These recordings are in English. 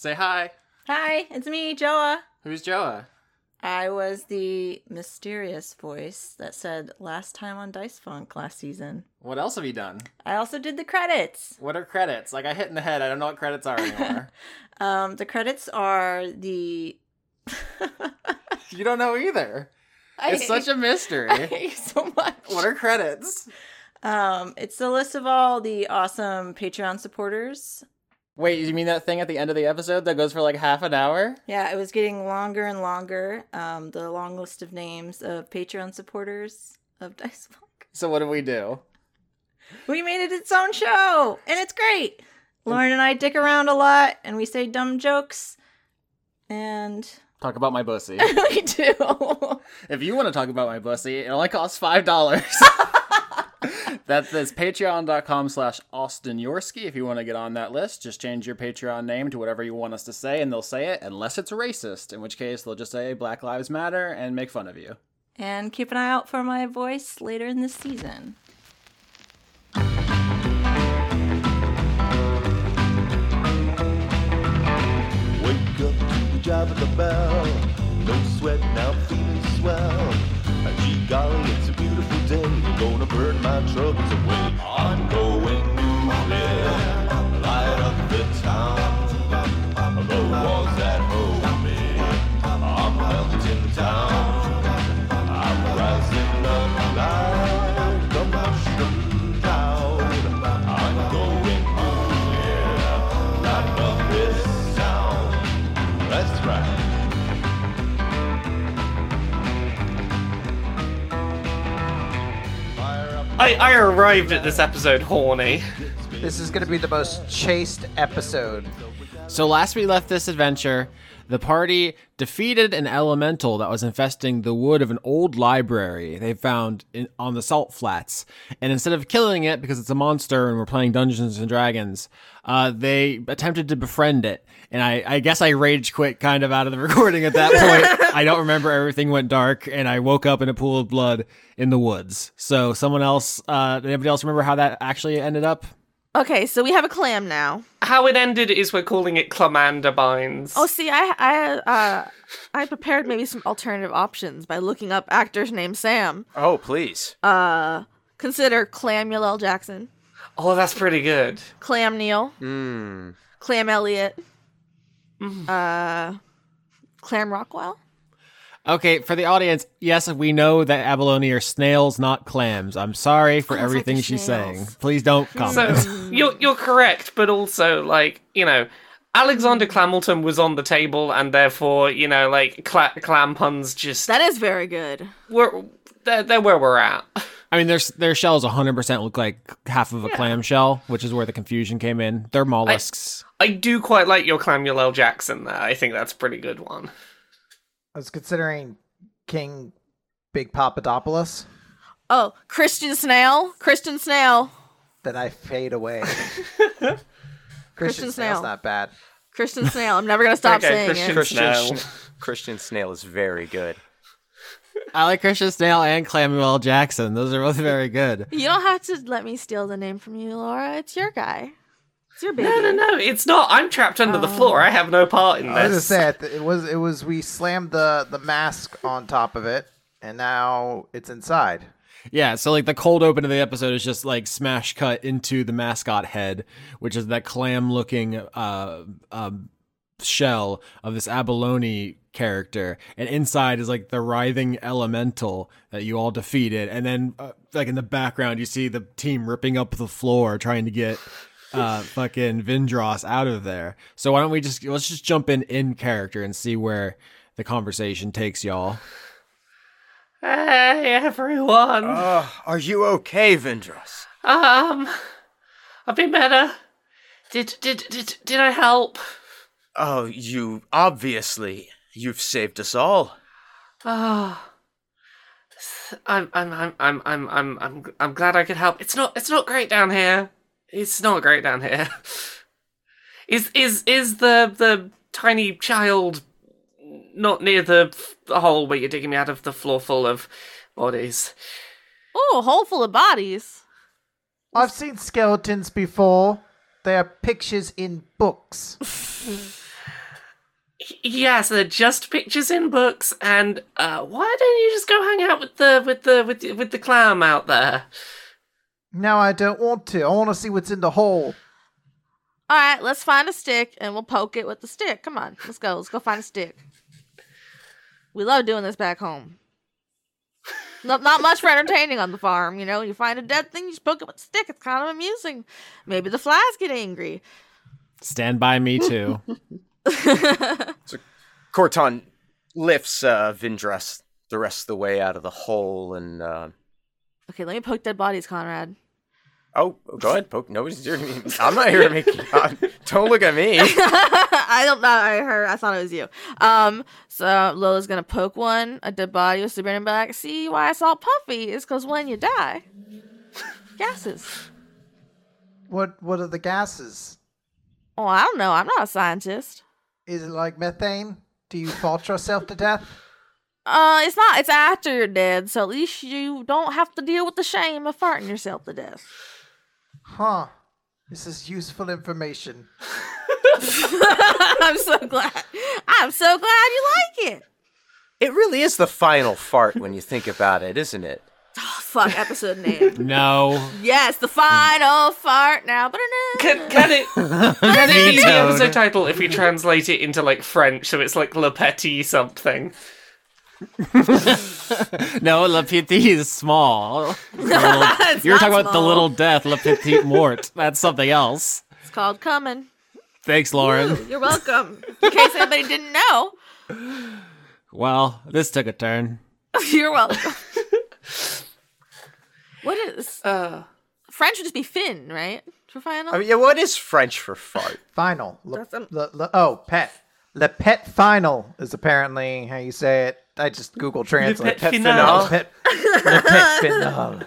Say hi. Hi, it's me, Joa. Who's Joa? I was the mysterious voice that said last time on Dice Funk last season. What else have you done? I also did the credits. What are credits? Like I hit in the head. I don't know what credits are anymore. Um, the credits are the. you don't know either. I It's such a mystery. I hate you so much. what are credits? Um, it's the list of all the awesome Patreon supporters. Wait, you mean that thing at the end of the episode that goes for like half an hour? Yeah, it was getting longer and longer. Um, the long list of names of Patreon supporters of Dice Funk. So what do we do? We made it its own show, and it's great. Lauren and I dick around a lot, and we say dumb jokes, and Talk about my pussy. we do. if you want to talk about my pussy, it only costs five dollars. That's, that's patreon.com slash Austin Yorski. If you want to get on that list, just change your Patreon name to whatever you want us to say, and they'll say it, unless it's racist, in which case they'll just say Black Lives Matter and make fun of you. and keep an eye out for my voice later in this season. Wake up to the job of the bell. No sweat, now feeling swell. Gee golly, it's a beautiful day. Gonna burn my troubles away. I'm going nuclear. Light up the town. The walls that hold me. I'm melting down. I'm rising I, I arrived at this episode horny. This is going to be the most chaste episode. So last we left this adventure, the party defeated an elemental that was infesting the wood of an old library they found in, on the salt flats. And instead of killing it because it's a monster and we're playing Dungeons and Dragons, uh, they attempted to befriend it. And I, I guess I rage quit kind of out of the recording at that point. I don't remember everything went dark and I woke up in a pool of blood in the woods. So someone else, uh, anybody else remember how that actually ended up? Okay, so we have a clam now. How it ended is we're calling it Clamander Binds. Oh, see, I I uh I prepared maybe some alternative options by looking up actors named Sam. Oh, please. Uh, consider Clamuel L. Jackson, Oh, that's pretty good. Clam Neal, Hmm. Clam Elliott, uh, Clam Rockwell. Okay, for the audience, yes, we know that abalone are snails, not clams. I'm sorry for Sounds like everything they're she's snails. saying. Please don't So you're you're correct, but also like you know, Alexander Clamilton was on the table, and therefore you know like cla- clam puns just That is very good. we're they're, they're where we're at. I mean, their their shells 100% look like half of a clam shell, which is where the confusion came in. They're mollusks. I do quite like your Clamuel L. Jackson there. I think that's a pretty good one. I was considering King Big Papadopoulos. Oh, Christian Snail, Christian Snail, Then I fade away. Christian, Christian Snail's Snail. not bad. Christian Snail. I'm never gonna stop Okay, saying Christian it. Christian, Snail. Christian Snail is very good. I like Christian Snail and Clamuel Jackson. Those are both very good. You don't have to let me steal the name from you, Laura. It's your guy. It's your baby. No, no, no, it's not. I'm trapped under the floor. I have no part in I was this. gonna say it, it was it was we slammed the the mask on top of it, and now it's inside. Yeah, so like the cold open of the episode is just like smash cut into the mascot head, which is that clam looking uh, um, shell of this abalone character, and inside is like the writhing elemental that you all defeated, and then uh, like in the background you see the team ripping up the floor trying to get uh fucking Vindros out of there. So why don't we just let's just jump in in character and see where the conversation takes y'all. Hey, everyone. Uh, are you okay, Vindros? Um, I've been better. Did did did did I help? Oh, you obviously You've saved us all. Ah. Oh. I'm, I'm, I'm, I'm, I'm, I'm, I'm, glad I could help. It's not, it's not great down here. It's not great down here. is, is, is the, the tiny child not near the, the hole where you're digging me out of the floor full of bodies? Oh, hole full of bodies. I've seen skeletons before. They are pictures in books. Yes, they're just pictures in books, and uh, why don't you just go hang out with the with the with the, with the clam out there? No, I don't want to. I want to see what's in the hole. All right, let's find a stick and we'll poke it with the stick. Come on, let's go. Let's go find a stick. We love doing this back home. Not, not much for entertaining on the farm, you know. You find a dead thing, you just poke it with a stick. It's kind of amusing. Maybe the flies get angry. Stand by me too. Corton lifts uh, Vindros the rest of the way out of the hole and. Uh, Okay, let me poke dead bodies, Conrad. oh, go ahead, poke. Nobody's here. I'm not here to make you. uh, don't look at me. I don't know. I heard. I thought it was you. Um. So Lola's gonna poke one, a dead body with Sabrina, and be like, "See why it's all puffy? It's because when you die, gases." What What are the gases? Oh, I don't know. I'm not a scientist. Is it like methane? Do you fart yourself to death? Uh, it's not. It's after you're dead, so at least you don't have to deal with the shame of farting yourself to death. Huh. This is useful information. I'm so glad. I'm so glad you like it. It really is the final fart when you think about it, isn't it? Oh, fuck. Episode name. No. yes, the final fart now. But Can, can it can it be the episode title if we translate it into like French, so it's like Le Petit something? No, Le Petit is small. Little- you were not talking about the little death, Le Petit Mort. That's something else. it's called coming. Thanks, Lauren. You're welcome. In case anybody didn't know, Well, this took a turn. you're welcome. What is Uh, French? Would just be fin, right? For final. I mean, yeah, what is French for fart? Final. Le, That's a- le- le- oh, pet. Le pet final is apparently how you say it. I just Google Translate. pet Le finale. pet, le pet final.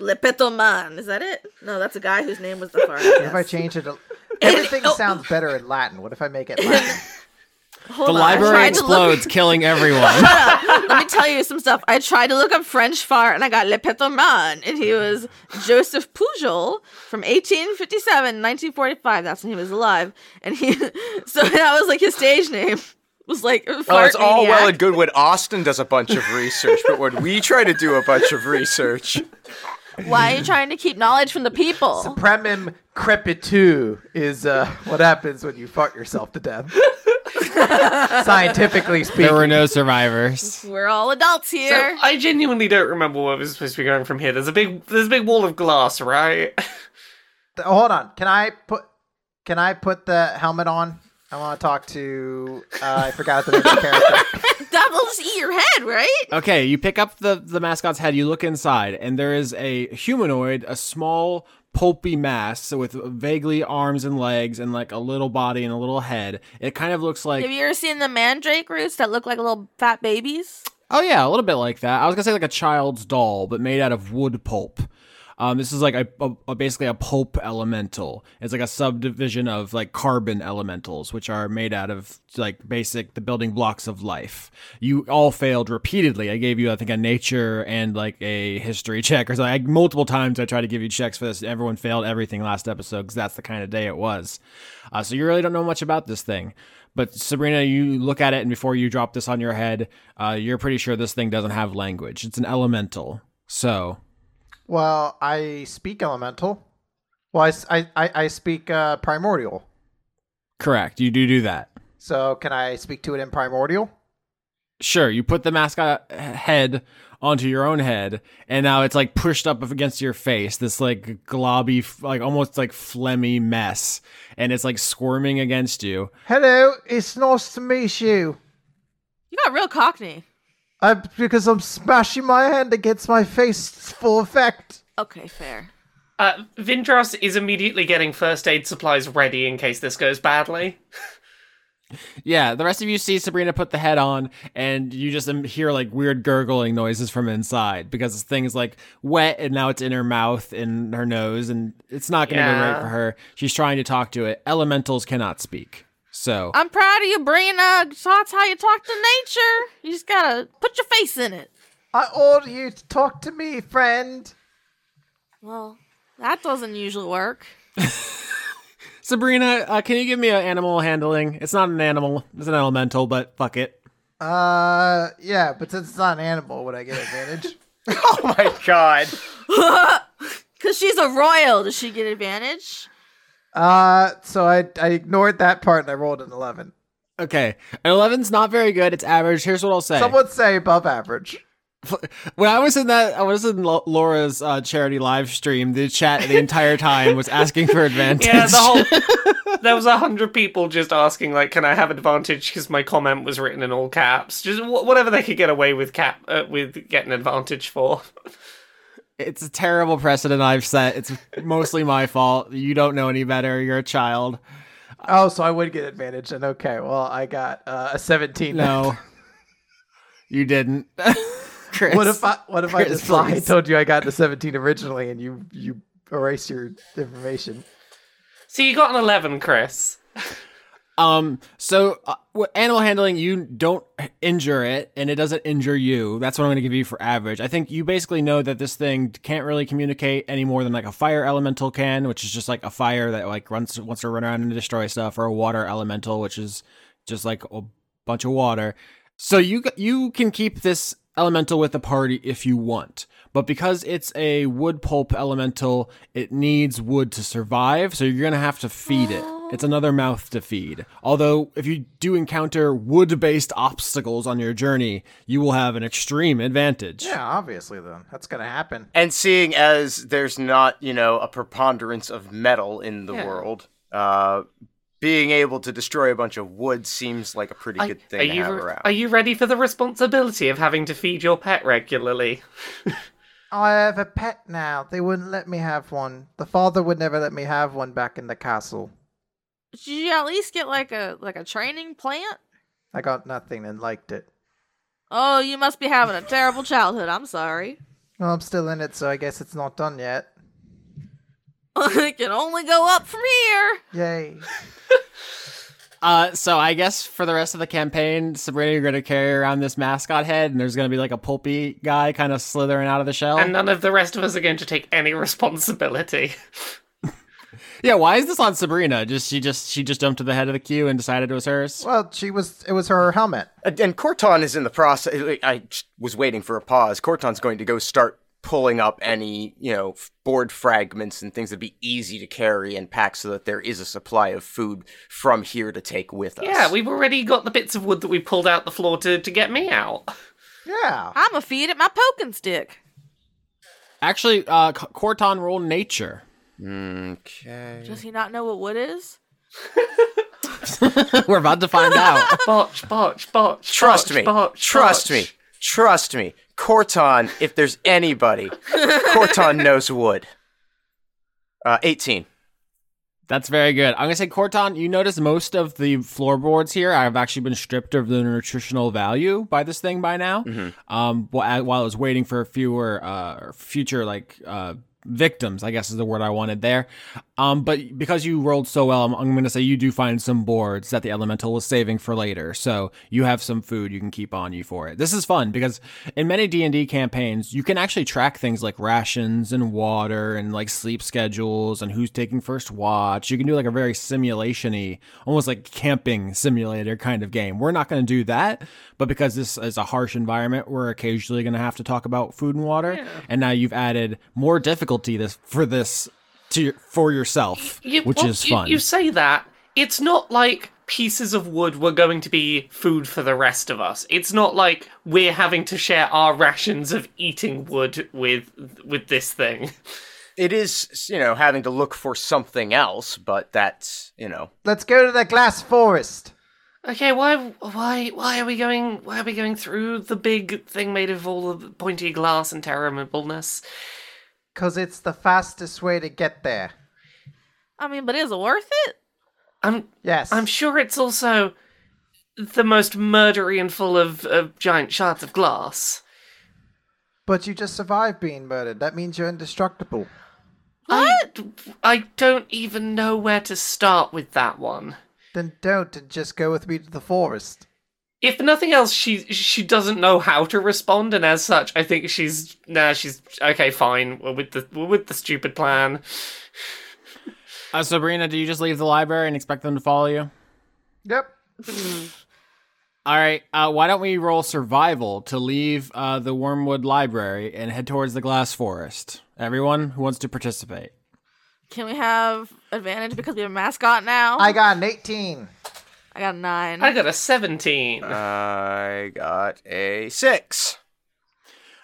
Le Pétomane. Is that it? No, that's a guy whose name was the fart. What if I change it? To, everything oh. sounds better in Latin. What if I make it Latin? Hold The on, library tried to look- explodes, killing everyone. Let me tell you some stuff. I tried to look up French fart and I got Le Pétomane, and he was Joseph Pujol from 1857, 1945. That's when he was alive. And he, so that was like his stage name. Was like Oh, fart it's all well and good when Austin does a bunch of research, but when we try to do a bunch of research, Why are you trying to keep knowledge from the people? Supremum crepitu is uh, what happens when you fart yourself to death. Scientifically speaking. there were no survivors. We're all adults so here. I genuinely don't remember where we're supposed to be going from here. There's a big there's a big wall of glass, right? Hold on. Can I put Can I put the helmet on? I want to talk to. Uh, I forgot the name of the character. that will just eat your head, right? Okay, you pick up the the mascot's head. You look inside, and there is a humanoid, a small pulpy mass with vaguely arms and legs, and like a little body and a little head. It kind of looks like Have you ever seen the mandrake roots that look like little fat babies? Oh yeah, a little bit like that. I was gonna say like a child's doll, but made out of wood pulp. Um, this is like a, a, a- basically a pulp elemental. It's like a subdivision of like carbon elementals, which are made out of like basic the building blocks of life. You all failed repeatedly. I gave you I think a nature and like a history check or something. I, multiple times I tried to give you checks for this. Everyone failed everything last episode because that's the kind of day it was. Uh, so you really don't know much about this thing. But Sabrina, you look at it, and before you drop this on your head, uh, you're pretty sure this thing doesn't have language. It's an elemental. So, Well, I speak elemental. Well, I, I, I speak uh, primordial. correct. You do do that. So can I speak to it in primordial? Sure. You put the mascot head onto your own head, and now it's like pushed up against your face. This like globby, like almost like phlegmy mess, and it's like squirming against you. Hello, it's nice to meet you. You got real cockney. I, because I'm smashing my hand against my face full effect. Okay, fair. Uh, Vindros is immediately getting first aid supplies ready in case this goes badly. Yeah, the rest of you see Sabrina put the head on, and you just hear like weird gurgling noises from inside because this thing is like wet, and now it's in her mouth and her nose, and it's not going to go Yeah. right for her. She's trying to talk to it. Elementals cannot speak, so I'm proud of you, Brina. That's how you talk to nature. You just gotta put your face in it. I order you to talk to me, friend. Well, that doesn't usually work. Sabrina, uh, can you give me an animal handling? It's not an animal, it's an elemental, but fuck it. Uh, yeah, but since it's not an animal, would I get advantage? Oh my god. Because she's a royal. Does she get advantage? Uh, so I I ignored that part and I rolled an eleven. Okay, an 11's not very good. It's average. Here's what I'll say. Some would say above average. when I was in that, I was in Lo- Laura's uh, charity live stream. The chat the entire time was asking for advantage. Yeah, the whole there was a hundred people just asking like, "Can I have advantage?" Because my comment was written in all caps. Just wh- whatever they could get away with cap uh, with getting advantage for. it's a terrible precedent I've set. It's mostly my fault. You don't know any better. You're a child. Oh, so I would get advantage. And okay, well, I got uh, a seventeen. No, you didn't. Chris. What if I what if I just lied? please. told you I got the seventeen originally, and you you erase your information? So you got an eleven, Chris. Um. So, uh, animal handling, you don't injure it, and it doesn't injure you. That's what I'm going to give you for average. I think you basically know that this thing can't really communicate any more than like a fire elemental can, which is just like a fire that like runs wants to run around and destroy stuff, or a water elemental, which is just like a bunch of water. So you you can keep this elemental with the party if you want. But because it's a wood pulp elemental, it needs wood to survive, so you're going to have to feed it. It's another mouth to feed. Although if you do encounter wood-based obstacles on your journey, you will have an extreme advantage. Yeah, obviously. Then that's gonna happen. And seeing as there's not, you know, a preponderance of metal in the Yeah. world, uh, being able to destroy a bunch of wood seems like a pretty good thing are to you have re- around. are you ready for the responsibility of having to feed your pet regularly? I have a pet now. They wouldn't let me have one. The father would never let me have one back in the castle. Did you at least get like a like a training plant? I got nothing and liked it. Oh, you must be having a terrible childhood. I'm sorry. Well, I'm still in it, so I guess it's not done yet. it can only go up from here. Yay. Uh, so I guess for the rest of the campaign, Sabrina, you're going to carry around this mascot head, and there's going to be like a pulpy guy kind of slithering out of the shell. And none of the rest of us are going to take any responsibility. Yeah, why is this on Sabrina? Just she just she just jumped to the head of the queue and decided it was hers. Well, she was. It was her helmet. And and Corton is in the process. I was waiting for a pause. Corton's going to go start pulling up any, you know, board fragments and things that'd be easy to carry and pack so that there is a supply of food from here to take with us. Yeah, we've already got the bits of wood that we pulled out the floor to, to get me out. Yeah. I'm a feed it my poking stick. Actually, uh, Corton rolled nature. Okay. Does he not know what wood is? We're about to find out. Botch, botch, botch. Trust botch, me. Botch, Trust botch. me. Trust me. Corton, if there's anybody, Corton knows wood. Uh, 18. That's very good. I'm gonna say Corton. You notice most of the floorboards here have actually been stripped of the nutritional value by this thing by now. Um, while, I was waiting for a fewer uh future like uh victims, I guess is the word I wanted there. Um, but because you rolled so well, I'm, I'm gonna say you do find some boards that the elemental was saving for later. So you have some food you can keep on you for it. This is fun because in many D and D campaigns, you can actually track things like rations and water and like sleep schedules and who's taking first watch. You can do like a very simulation-y, almost like camping simulator kind of game. We're not going to do that, but because this is a harsh environment, we're occasionally going to have to talk about food and water. And now you've added more difficulty this for this to your, for yourself, You- which well, is you- fun. You say that. It's not like pieces of wood were going to be food for the rest of us. It's not like we're having to share our rations of eating wood with with this thing. It is, you know, having to look for something else, but that's, you know. Let's go to the glass forest. Okay, why why why are we going why are we going through the big thing made of all the pointy glass and terribleness? Cause it's the fastest way to get there. I mean, but is it worth it? I'm Yes. I'm sure it's also the most murdery and full of, of giant shards of glass. But you just survived being murdered. That means you're indestructible. What? I, I don't even know where to start with that one. Then don't and just go with me to the forest. If nothing else, she she doesn't know how to respond, and as such, I think she's nah. She's okay. Fine. We're with the we're with the stupid plan. Uh, Sabrina, do you just leave the library and expect them to follow you? Yep. All right. Uh, why don't we roll survival to leave uh, the Wormwood Library and head towards the Glass Forest? Everyone who wants to participate. Can we have advantage because we have a mascot now? I got an 18. I got a nine. I got a 17. I got a six.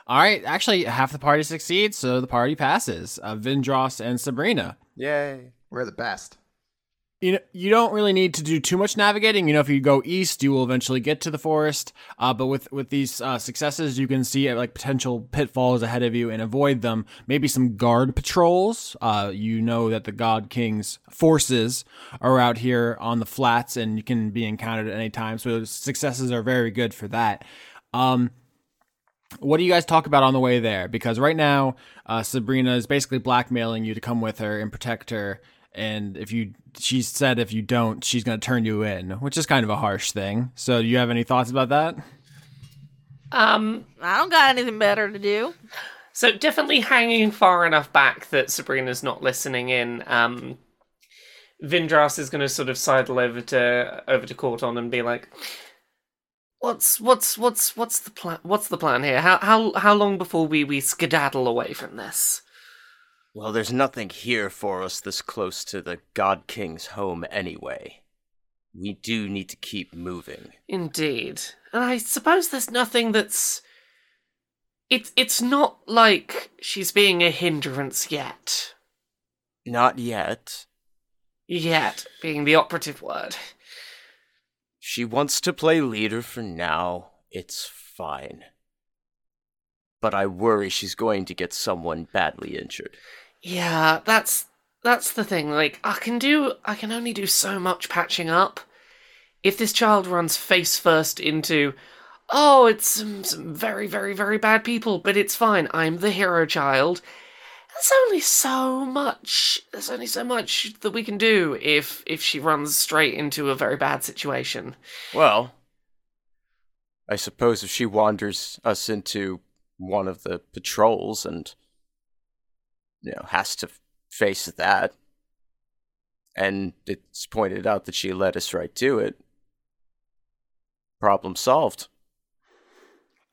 All right. Actually, half the party succeeds, so the party passes. Uh, Vindros and Sabrina. Yay. We're the best. You know, you don't really need to do too much navigating. You know, if you go east, you will eventually get to the forest. Uh, but with with these uh, successes, you can see uh, like potential pitfalls ahead of you and avoid them. Maybe some guard patrols. Uh, you know that the God King's forces are out here on the flats, and you can be encountered at any time. So successes are very good for that. Um, what do you guys talk about on the way there? Because right now, uh, Sabrina is basically blackmailing you to come with her and protect her. And if you, she said if you don't, she's going to turn you in, which is kind of a harsh thing. So, do you have any thoughts about that? Um, I don't got anything better to do. so definitely hanging far enough back that Sabrina's not listening in. Um, Vindros is going to sort of sidle over to over to Corton and be like, "What's what's what's what's the plan? What's the plan here? How how how long before we we skedaddle away from this?" Well, there's nothing here for us this close to the God King's home anyway. We do need to keep moving. Indeed. And I suppose there's nothing that's it's it's not like she's being a hindrance yet. Not yet. Yet being the operative word. She wants to play leader for now. It's fine. But I worry she's going to get someone badly injured. Yeah, that's that's the thing. Like I can do I can only do so much patching up. If this child runs face first into oh, it's some, some very very very bad people, but it's fine. I'm the hero child. There's only so much. There's only so much that we can do if if she runs straight into a very bad situation. Well, I suppose if she wanders us into one of the patrols and you know has to face that and it's pointed out that she led us right to it problem solved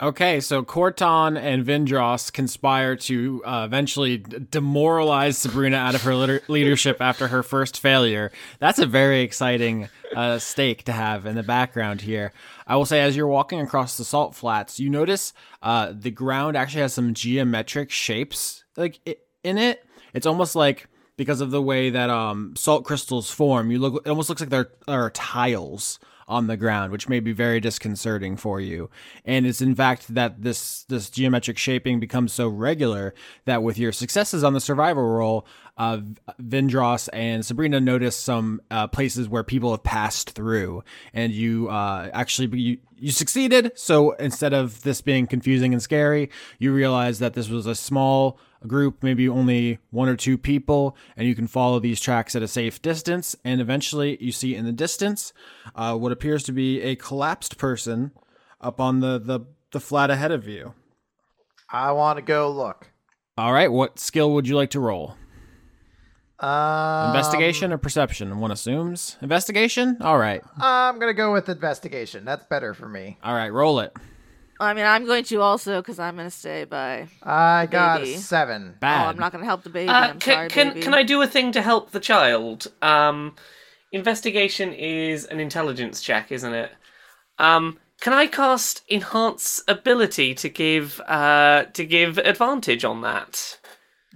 Okay, so Corton and Vindros conspire to uh, eventually demoralize Sabrina out of her liter- leadership after her first failure. That's a very exciting uh, stake to have in the background here. I will say, as you're walking across the salt flats, you notice uh, the ground actually has some geometric shapes like i- in it. It's almost like because of the way that um, salt crystals form, you look. It almost looks like there are tiles on the ground, which may be very disconcerting for you. And it's in fact that this this geometric shaping becomes so regular that with your successes on the survival roll, uh, Vindros and Sabrina notice some uh, places where people have passed through, and you uh, actually you, you succeeded. So instead of this being confusing and scary, you realize that this was a small group, maybe only one or two people, and you can follow these tracks at a safe distance. And eventually, you see in the distance uh, what appears to be a collapsed person up on the, the, the flat ahead of you. I want to go look. All right, what skill would you like to roll? Um, Investigation or perception? One assumes. Investigation? All right. I'm gonna go with investigation. That's better for me. All right, roll it. I mean, I'm going to also because I'm going to stay by. I got Baby. a seven. Bad. Oh, I'm not going to help the baby. Uh, I'm can sorry, can, baby. can I do a thing to help the child? Um, investigation is an intelligence check, isn't it? Um, can I cast enhance ability to give uh to give advantage on that?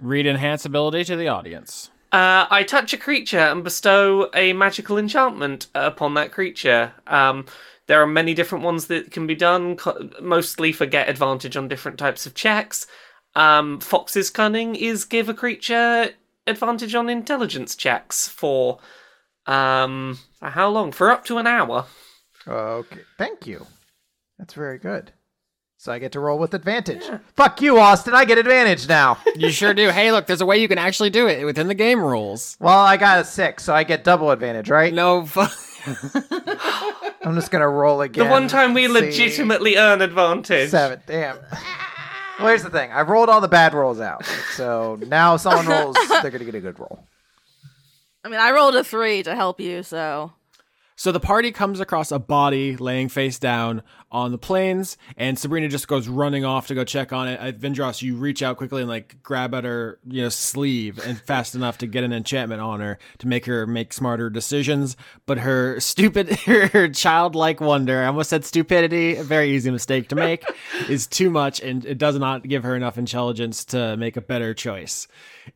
Read enhance ability to the audience. Uh, I touch a creature and bestow a magical enchantment upon that creature. Um, there are many different ones that can be done, mostly for get advantage on different types of checks. Um, Fox's cunning is give a creature advantage on intelligence checks for um for how long? For up to an hour. Okay, thank you. That's very good. So I get to roll with advantage. Fuck you, Austin. I get advantage now. You sure do. Hey, look, there's a way you can actually do it within the game rules. well, I got a six, so I get double advantage, right? No, fu- I'm just gonna roll again. The one time we See. legitimately earn advantage. seven. Damn. Well, here's the thing. I've rolled all the bad rolls out, so now if someone rolls, they're gonna get a good roll. I mean, I rolled a three to help you, so So the party comes across a body laying face down on the plains, and Sabrina just goes running off to go check on it. At Vindros, you reach out quickly and like grab at her, you know, sleeve and fast enough to get an enchantment on her to make her make smarter decisions. But her stupid, her childlike wonder, I almost said stupidity, a very easy mistake to make, is too much, and it does not give her enough intelligence to make a better choice.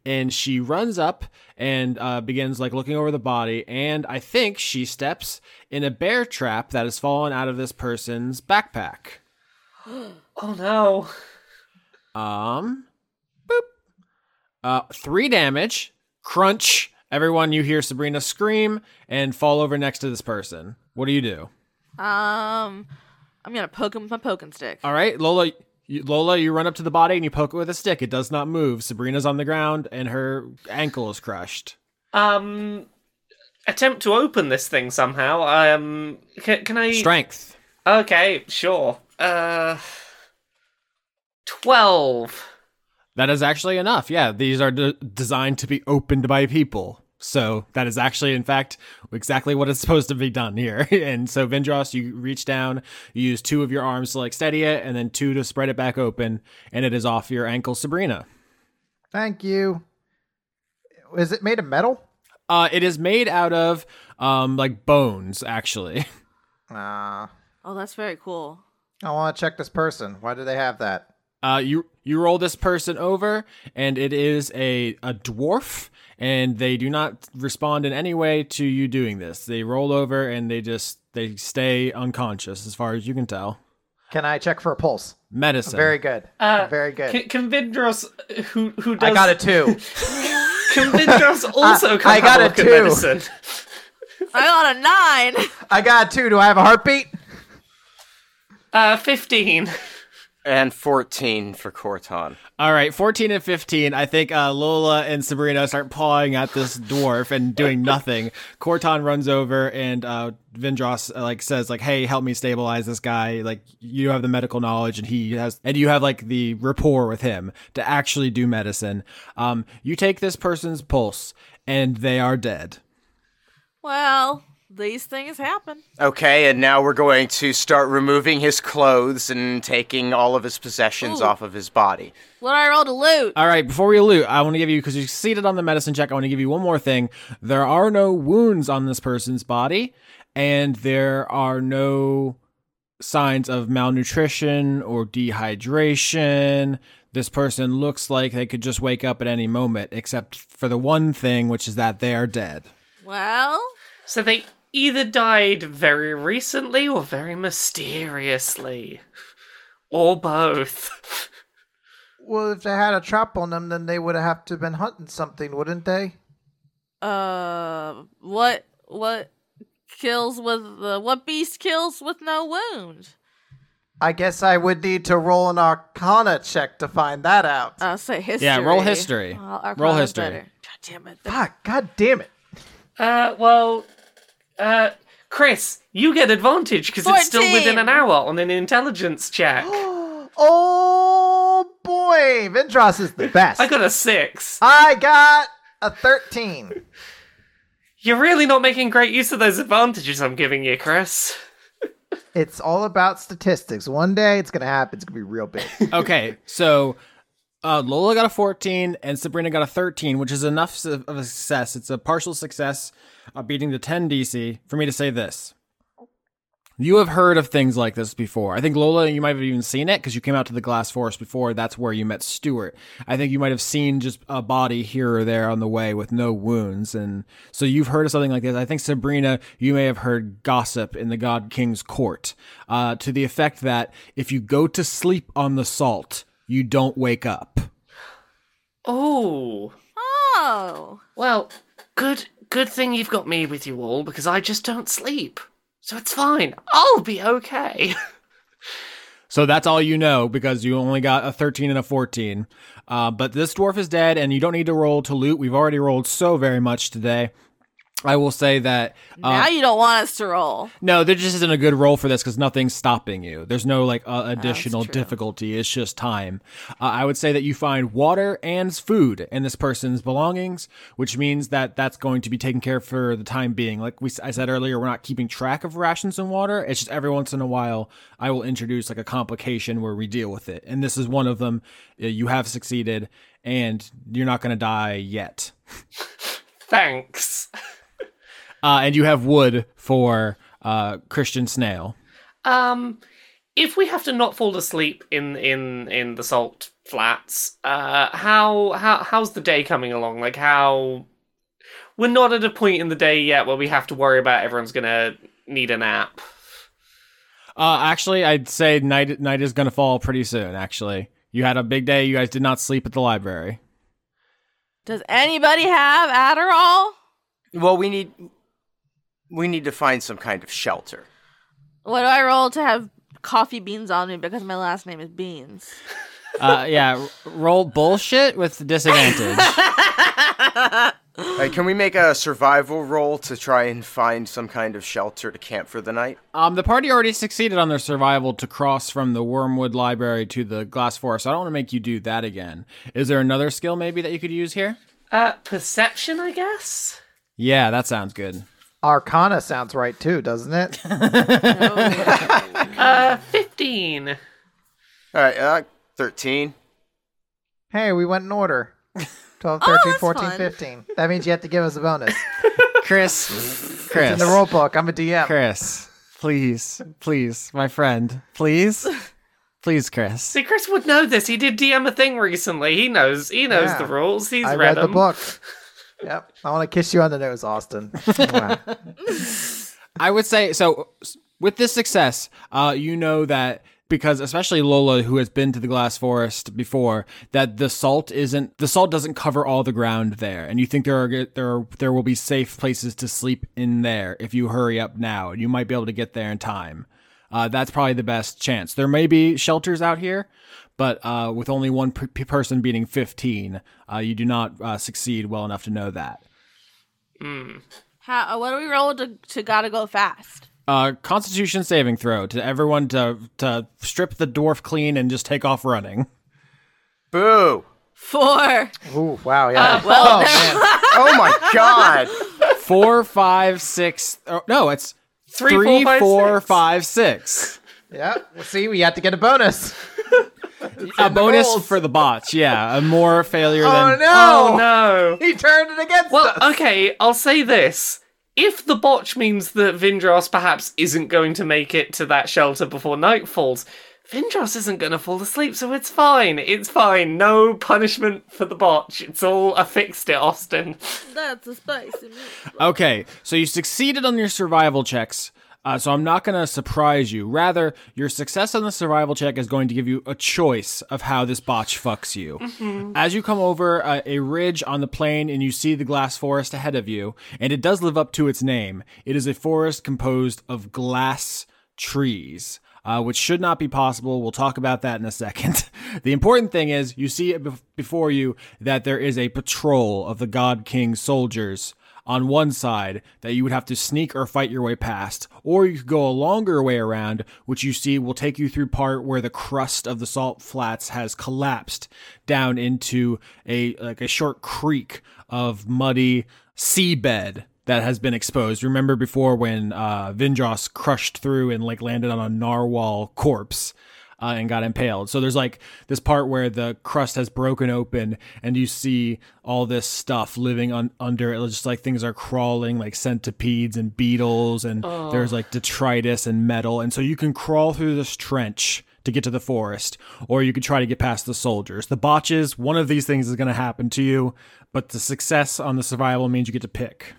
And she runs up and uh, begins like looking over the body, and I think she steps in a bear trap that has fallen out of this person's backpack. Oh no. Um, boop. Uh, three damage. Crunch. Everyone, you hear Sabrina scream and fall over next to this person. What do you do? um, I'm gonna poke him with my poking stick. All right, Lola. You, Lola, you run up to the body and you poke it with a stick. It does not move. Sabrina's on the ground and her ankle is crushed. Um, attempt to open this thing somehow. Um, can, can I? Strength. Okay, sure. Uh, twelve. That is actually enough. Yeah, these are de- designed to be opened by people. So that is actually, in fact, exactly what is supposed to be done here. and so, Vindros, you reach down, you use two of your arms to like steady it, and then two to spread it back open, and it is off your ankle, Sabrina. Thank you. Is it made of metal? Uh, it is made out of um like bones, actually. Nah. Oh, that's very cool. I want to check this person. Why do they have that? Uh, you you roll this person over, and it is a a dwarf, and they do not respond in any way to you doing this. They roll over and they just they stay unconscious, as far as you can tell. Can I check for a pulse? Medicine. Very good. Uh, Very good. Can, can Vindros, who who does? I got a two. Can Vindros also come I got have a look two. medicine? I got a nine. I got a two. Do I have a heartbeat? Uh, fifteen. And 14 for Corton. All right, 14 and 15. I think uh, Lola and Sabrina start pawing at this dwarf and doing nothing. Corton runs over and uh, Vindros uh, like says like, "Hey, help me stabilize this guy. Like you have the medical knowledge and he has and you have like the rapport with him to actually do medicine. Um, you take this person's pulse and they are dead. Well, these things happen. Okay, and now we're going to start removing his clothes and taking all of his possessions Ooh. off of his body. What do I roll to loot? All right, before we loot, I want to give you because you succeeded on the medicine check. I want to give you one more thing. There are no wounds on this person's body, and there are no signs of malnutrition or dehydration. This person looks like they could just wake up at any moment, except for the one thing, which is that they are dead. Well, So they either died very recently or very mysteriously, or both. Well, if they had a trap on them, then they would have to have been hunting something, wouldn't they? uh, what what kills with the what beast kills with no wound? I guess I would need to roll an Arcana check to find that out. I'll say history. Yeah, roll history. Well, Roll history. better. God damn it. Fuck! God damn it! Uh, well, uh, Chris, you get advantage because it's still 14. within an hour on an intelligence check. Oh boy, Vindros is the best. I got a six. I got a thirteen. You're really not making great use of those advantages I'm giving you, Chris. It's all about statistics. One day it's gonna happen. It's gonna be real big. Okay, so uh, Lola got a 14 and Sabrina got a 13, which is enough of a success. It's a partial success, uh, beating the 10 DC, for me to say this. You have heard of things like this before. I think Lola, you might have even seen it because you came out to the Glass Forest before. That's where you met Stuart. I think you might have seen just a body here or there on the way with no wounds, and so you've heard of something like this. I think Sabrina, you may have heard gossip in the God King's court uh, to the effect that if you go to sleep on the salt, you don't wake up. Oh, Oh. well, good, good thing you've got me with you all because I just don't sleep, so it's fine. I'll be okay. So that's all you know because you only got a 13 and a 14. Uh, but this dwarf is dead, and you don't need to roll to loot. We've already rolled so very much today. I will say that uh, now you don't want us to roll. No, there just isn't a good roll for this because nothing's stopping you. There's no like uh, additional difficulty. It's just time. Uh, I would say that you find water and food in this person's belongings, which means that that's going to be taken care of for the time being. Like we, s- I said earlier, we're not keeping track of rations and water. It's just every once in a while I will introduce like a complication where we deal with it, and this is one of them. Uh, You have succeeded, and you're not going to die yet. Thanks. Uh, and you have wood for uh, Christian Snail. Um, if we have to not fall asleep in in in the salt flats, uh, how how how's the day coming along? Like how we're not at a point in the day yet where we have to worry about everyone's gonna need a nap. Uh, actually, I'd say night night is gonna fall pretty soon. Actually, you had a big day. You guys did not sleep at the library. Does anybody have Adderall? Well, we need we need to find some kind of shelter. What do I roll to have coffee beans on me because my last name is Beans? Uh, yeah, roll bullshit with disadvantage. Hey, can we make a survival roll to try and find some kind of shelter to camp for the night? um, the party already succeeded on their survival to cross from the Wormwood Library to the Glass Forest. I don't want to make you do that again. Is there another skill maybe that you could use here? Uh, perception, I guess. Yeah, that sounds good. Arcana sounds right too, doesn't it? Uh, fifteen. All right, uh, thirteen. hey, we went in order. 12, Oh, 13, that's 14, fun. 15. That means you have to give us a bonus. Chris, Chris, In the rule book, I'm a DM. Chris, please, please, my friend, please, please, Chris. See, Chris would know this. He did DM a thing recently. He knows. He knows Yeah. the rules. He's I read, read the book. Yep. I want to kiss you on the nose, Austin. Wow. I would say so. With this success, uh, you know that because especially Lola, who has been to the Glass Forest before, that the salt isn't the salt doesn't cover all the ground there, and you think there are there are, there will be safe places to sleep in there if you hurry up now, and you might be able to get there in time. Uh, that's probably the best chance. There may be shelters out here, but uh, with only one p- p- person beating fifteen, uh, you do not uh, succeed well enough to know that. How? What do we roll to to gotta go fast? Uh, Constitution saving throw to everyone to to strip the dwarf clean and just take off running. Boo! Four. Ooh, wow, yeah. well, oh, man. Oh my god! Four, five, six. Oh, no, it's Three, three, four, five, four, six. five, six. Yeah. Well, see, we have to get a bonus. A bonus for the bots. Yeah, a more failure Oh, than. no. Oh no. He turned it against Well, us. okay, I'll say this. If the botch means that Vindros perhaps isn't going to make it to that shelter before night falls, Vindros isn't going to fall asleep, so it's fine. It's fine. No punishment for the botch. It's all I fixed it, Austin. That's a spicy meat. Okay, so you succeeded on your survival checks. Uh, so I'm not going to surprise you. Rather, your success on the survival check is going to give you a choice of how this botch fucks you. As you come over uh, a ridge on the plain and you see the glass forest ahead of you, and it does live up to its name. It is a forest composed of glass trees. Uh, which should not be possible. We'll talk about that in a second. the important thing is you see it bef- before you that there is a patrol of the God King soldiers on one side that you would have to sneak or fight your way past, or you could go a longer way around, which you see will take you through part where the crust of the salt flats has collapsed down into a like a short creek of muddy seabed that has been exposed. Remember before when uh, Vindros crushed through and like landed on a narwhal corpse uh, and got impaled. So there's like this part where the crust has broken open and you see all this stuff living un- under it. It's just like things are crawling like centipedes and beetles and there's like detritus and metal. And so you can crawl through this trench to get to the forest or you could try to get past the soldiers. The botches, one of these things is going to happen to you, but the success on the survival means you get to pick.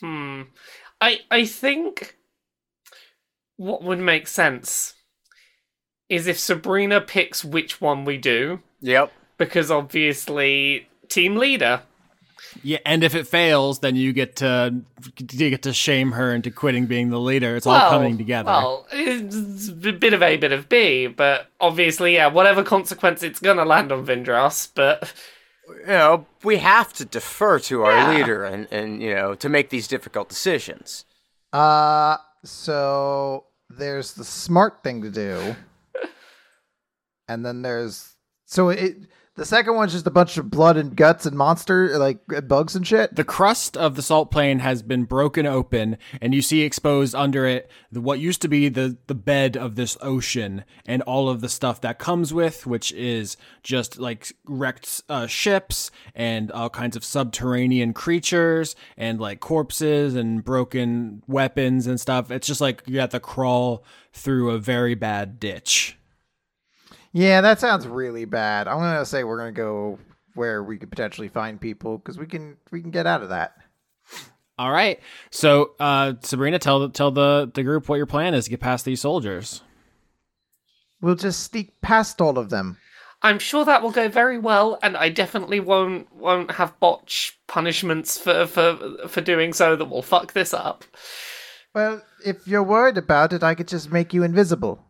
Hmm. I I think what would make sense is if Sabrina picks which one we do, Yep. because obviously team leader. Yeah, and if it fails, then you get to you get to shame her into quitting being the leader. It's all coming together. Well, it's a bit of A, bit of B, but obviously, yeah, whatever consequence it's gonna land on Vindros, but you know, we have to defer to our Yeah. leader and, and, you know, to make these difficult decisions. Uh, so there's the smart thing to do, and then there's so it. The second one's just a bunch of blood and guts and monster like bugs and shit. The crust of the salt plain has been broken open, and you see exposed under it what used to be the, the bed of this ocean and all of the stuff that comes with, which is just like wrecked uh, ships and all kinds of subterranean creatures and like corpses and broken weapons and stuff. It's just like you have to crawl through a very bad ditch. Yeah, that sounds really bad. I'm gonna say we're gonna go where we could potentially find people because we can we can get out of that. All right. So, uh, Sabrina, tell tell the, the group what your plan is to get past these soldiers. We'll just sneak past all of them. I'm sure that will go very well, and I definitely won't won't have botch punishments for for for doing so that will fuck this up. Well, if you're worried about it, I could just make you invisible.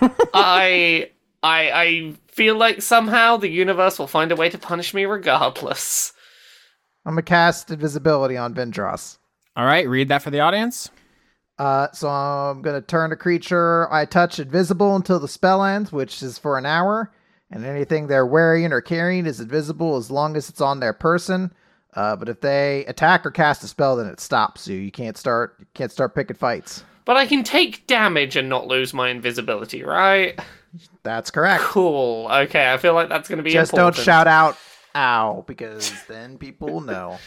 I I I feel like somehow the universe will find a way to punish me regardless. I'm gonna cast invisibility on Vindros. All right. Read that for the audience. Uh, so I'm gonna turn a creature I touch invisible until the spell ends, which is for an hour, and anything they're wearing or carrying is invisible as long as it's on their person. Uh, but if they attack or cast a spell, then it stops you. You can't start you can't start picking fights. But I can take damage and not lose my invisibility, right? That's correct. Cool. Okay, I feel like that's going to be Just important. don't shout out "ow" because then people will know.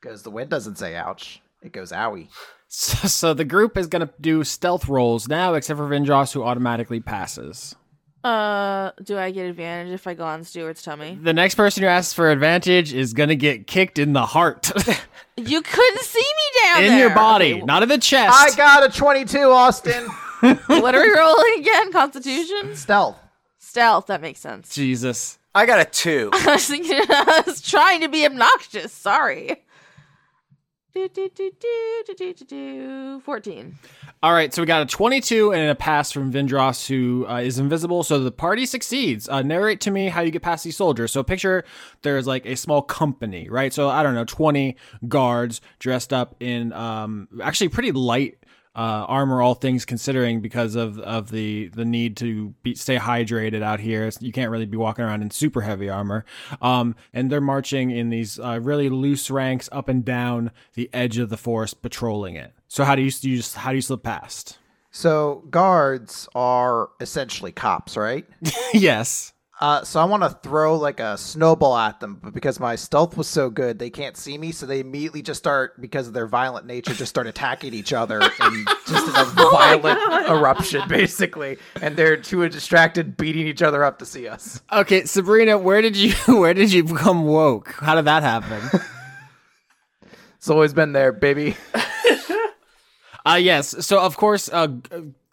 Because the wind doesn't say "ouch," it goes "owie." So, so the group is going to do stealth rolls now, except for Vindros, who automatically passes. Uh, do I get advantage if I go on Stuart's tummy? The next person who asks for advantage is going to get kicked in the heart, You couldn't see me down in there. your body, Okay, not in the chest. I got a 22, Austin. what are we rolling again? Constitution, Stealth. stealth. That makes sense. Jesus. I got a two. I was thinking, I was trying to be obnoxious. Sorry. Do, do, do, do, do, do, do, do. 14. All right, so we got a 22 and a pass from Vindros, who uh, is invisible. So the party succeeds. Uh, narrate to me how you get past these soldiers. So picture there's like a small company, right? So I don't know, 20 guards dressed up in um, actually pretty light uh, armor, all things considering, because of of the the need to be, stay hydrated out here. You can't really be walking around in super heavy armor. Um, and they're marching in these uh, really loose ranks up and down the edge of the forest, patrolling it. So how do you, you just how do you slip past? So guards are essentially cops, right? yes. Uh, so I want to throw like a snowball at them, but because my stealth was so good, they can't see me. So they immediately just start, because of their violent nature, just start attacking each other and just in a violent eruption, basically. And they're too distracted, beating each other up to see us. Okay, Sabrina, where did you where did you become woke? How did that happen? It's always been there, baby. Uh yes. So of course, uh,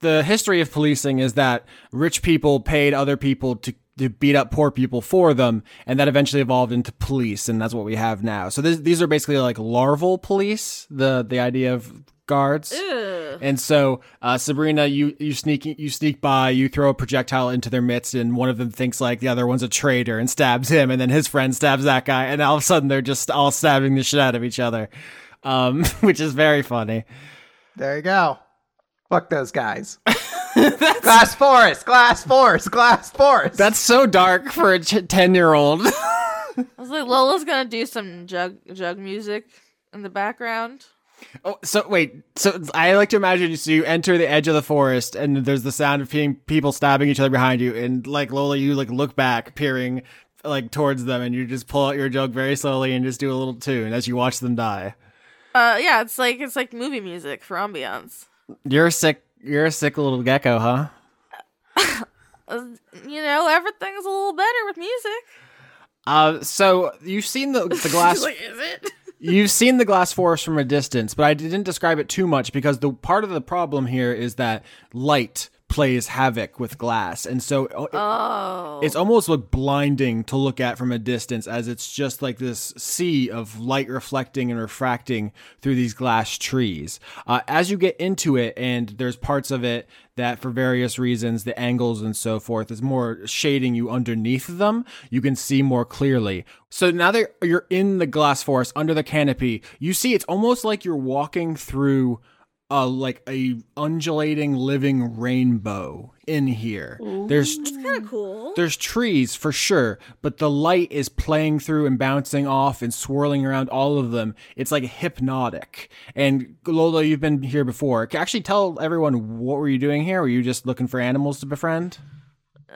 the history of policing is that rich people paid other people to to beat up poor people for them, and that eventually evolved into police, and that's what we have now. So this, these are basically like larval police. The the idea of guards. Ugh. And so, uh, Sabrina, you you sneak you sneak by, you throw a projectile into their midst, and one of them thinks like the other one's a traitor and stabs him, and then his friend stabs that guy, and all of a sudden they're just all stabbing the shit out of each other, um, which is very funny. There you go. Fuck those guys. glass forest, glass forest, glass forest. That's so dark for a ten year old. I was like, Lola's gonna do some jug jug music in the background. Oh, so wait. So I like to imagine so you enter the edge of the forest, and there's the sound of pe- people stabbing each other behind you, and like Lola, you like look back, peering like towards them, and you just pull out your jug very slowly and just do a little tune as you watch them die. Uh, yeah, it's like it's like movie music for ambiance. You're a sick. You're a sick little gecko, huh? Uh, you know, everything's a little better with music. Uh, so you've seen the the glass. Like, is it? You've seen the glass forest from a distance, but I didn't describe it too much because the part of the problem here is that light plays havoc with glass, and so uh, Oh. it's almost like blinding to look at from a distance as it's just like this sea of light reflecting and refracting through these glass trees. Uh, as you get into it, and there's parts of it that, for various reasons, the angles and so forth is more shading you underneath them, you can see more clearly. So now that you're in the glass forest under the canopy, you see it's almost like you're walking through uh, like a undulating living rainbow in here. There's kind of cool. there's trees for sure, but the light is playing through and bouncing off and swirling around all of them. It's like hypnotic. And Lola, you've been here before. Can Actually, tell everyone what were you doing here? Were you just looking for animals to befriend?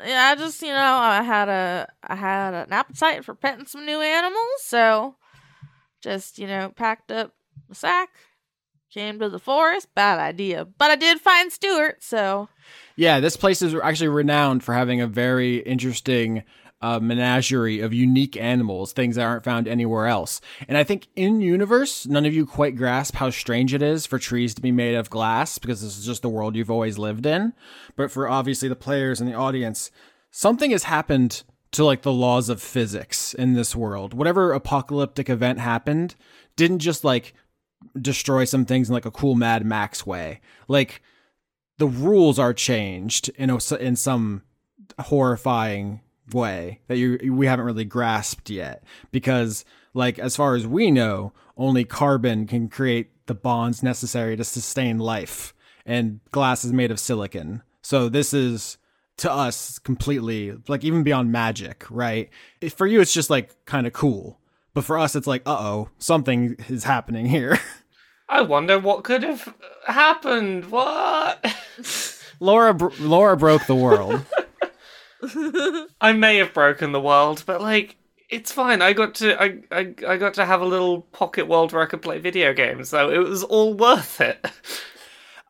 Yeah, I just you know I had a I had an appetite for petting some new animals, so just you know packed up the sack, came to the forest. Bad idea, but I did find Stuart, so Yeah, this place is actually renowned for having a very interesting uh, menagerie of unique animals, things that aren't found anywhere else. And I think in universe, none of you quite grasp how strange it is for trees to be made of glass because this is just the world you've always lived in. But for obviously the players and the audience, something has happened to like the laws of physics in this world. Whatever apocalyptic event happened didn't just like destroy some things in like a cool Mad Max way. Like the rules are changed in a, in some horrifying way that you we haven't really grasped yet. Because like as far as we know only carbon can create the bonds necessary to sustain life. And glass is made of silicon. So this is to us completely like even beyond magic right? For you it's just like kind of cool. But for us it's like uh-oh something is happening here I wonder what could have happened. What? laura br- laura broke the world I may have broken the world, but like it's fine. I got to I, I I got to have a little pocket world where I could play video games, so it was all worth it.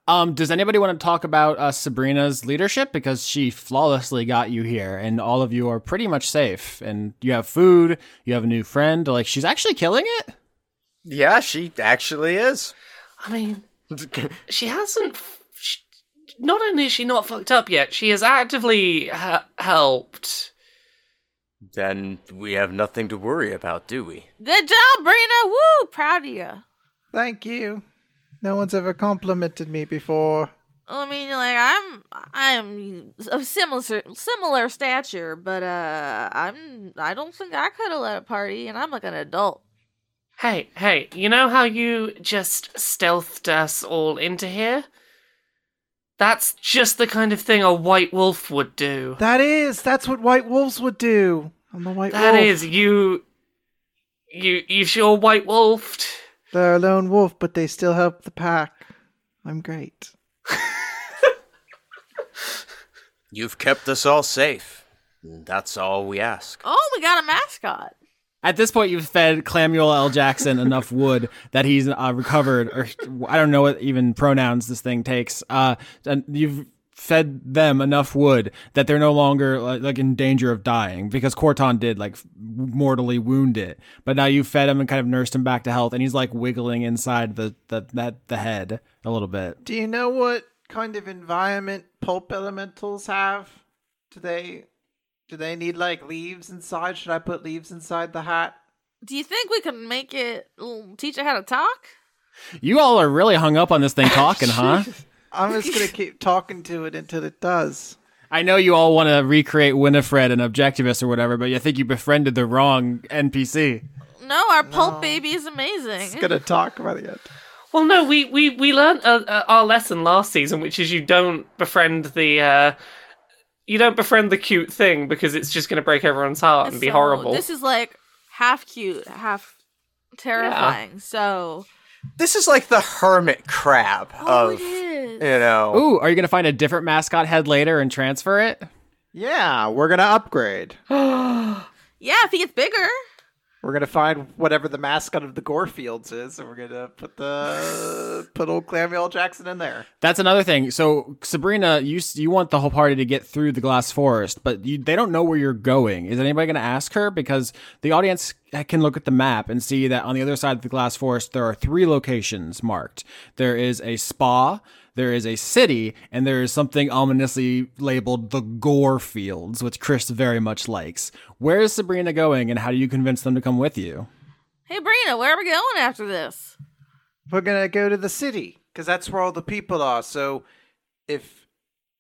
Um, does anybody want to talk about uh, Sabrina's leadership because she flawlessly got you here, and all of you are pretty much safe, and you have food, you have a new friend. Like she's actually killing it. Yeah, she actually is. I mean, she hasn't. She, not only is she not fucked up yet, she has actively ha- helped. then we have nothing to worry about, do we? good job, Brina. Woo, proud of you. Thank you. No one's ever complimented me before. I mean, like I'm, I'm of similar similar stature, but uh, I'm I don't think I could have led a party, and I'm like an adult. Hey, hey, you know how you just stealthed us all into here? That's just the kind of thing a white wolf would do. That is. That's what white wolves would do. I'm a white That wolf. is you. You you sure white wolfed? They're a lone wolf, but they still help the pack. I'm great. You've kept us all safe. That's all we ask. Oh, we got a mascot. At this point, you've fed Clamuel L. Jackson enough wood that he's uh, recovered, or I don't know what even pronouns this thing takes. Uh, and you've fed them enough wood that they're no longer like, like in danger of dying because Corton did like mortally wound it. But now you've fed him and kind of nursed him back to health, and he's like wiggling inside the the that the head a little bit. Do you know what kind of environment pulp elementals have? Do they do they need like leaves inside? Should I put leaves inside the hat? Do you think we can make it teach it how to talk? You all are really hung up on this thing talking, huh? I'm just gonna keep talking to it until it does. I know you all want to recreate Winifred and Objectivist or whatever, but I think you befriended the wrong NPC. No, our pulp baby is amazing. It's gonna talk by the end. Well, no, we we we learned uh, uh, our lesson last season, which is you don't befriend the uh, you don't befriend the cute thing because it's just going to break everyone's heart and be So, horrible. This is like half cute, half terrifying. So, This is like the hermit crab oh, of it is. you know. Ooh, are you going to find a different mascot head later and transfer it? Yeah, we're gonna upgrade. Yeah, if he gets bigger. We're gonna find whatever the mascot of the Gorefields is, and we're gonna put the put old Clamuel Jackson in there. That's another thing. So Sabrina, you you want the whole party to get through the glass forest, but you, they don't know where you're going. Is anybody going to ask her? Because the audience can look at the map and see that on the other side of the glass forest there are three locations marked. There is a spa, there is a city, and there is something ominously labeled the Gore Fields, which Chris very much likes. Where is Sabrina going, and how do you convince them to come with you? Hey, Brina, where are we going after this? We're gonna go to the city because that's where all the people are. So, if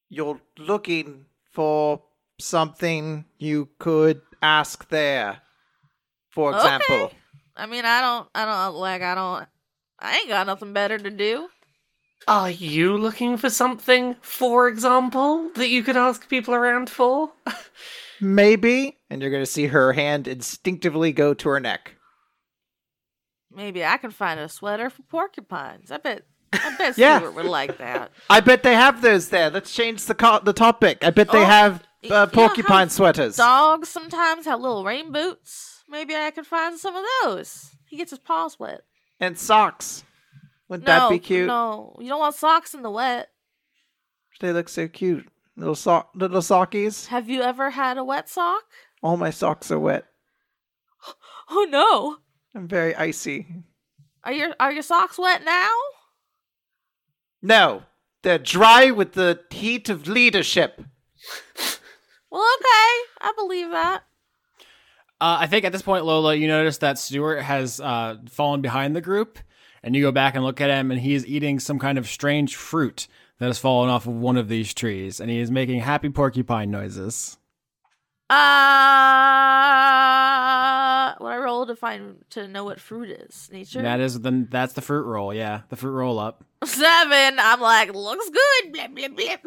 you're looking for something, you could ask there. For example, Okay. I mean, I don't, I don't like, I don't, I ain't got nothing better to do. Are you looking for something, for example, that you could ask people around for? maybe, and you're gonna see her hand instinctively go to her neck. Maybe I can find a sweater for porcupines. I bet, I bet Yeah. Stuart would like that. I bet they have those there. Let's change the co- the topic. I bet they Oh, have uh, porcupine how sweaters. Dogs sometimes have little rain boots. Maybe I could find some of those. He gets his paws wet. and socks. Wouldn't no, that be cute? No, you don't want socks in the wet. They look so cute. Little sock, little sockies. Have you ever had a wet sock? All my socks are wet. Oh no. I'm very icy. Are your are your socks wet now? No, they're dry with the heat of leadership. Well, okay. I believe that. Uh, I think at this point, Lola, you notice that Stuart has uh, fallen behind the group, and you go back and look at him, and he is eating some kind of strange fruit that has fallen off of one of these trees, and he is making happy porcupine noises. Uh what I roll to find to know what fruit is. Nature. That is the that's the fruit roll, yeah, the fruit roll up. Seven. I'm like, looks good. Blip, blip, blip.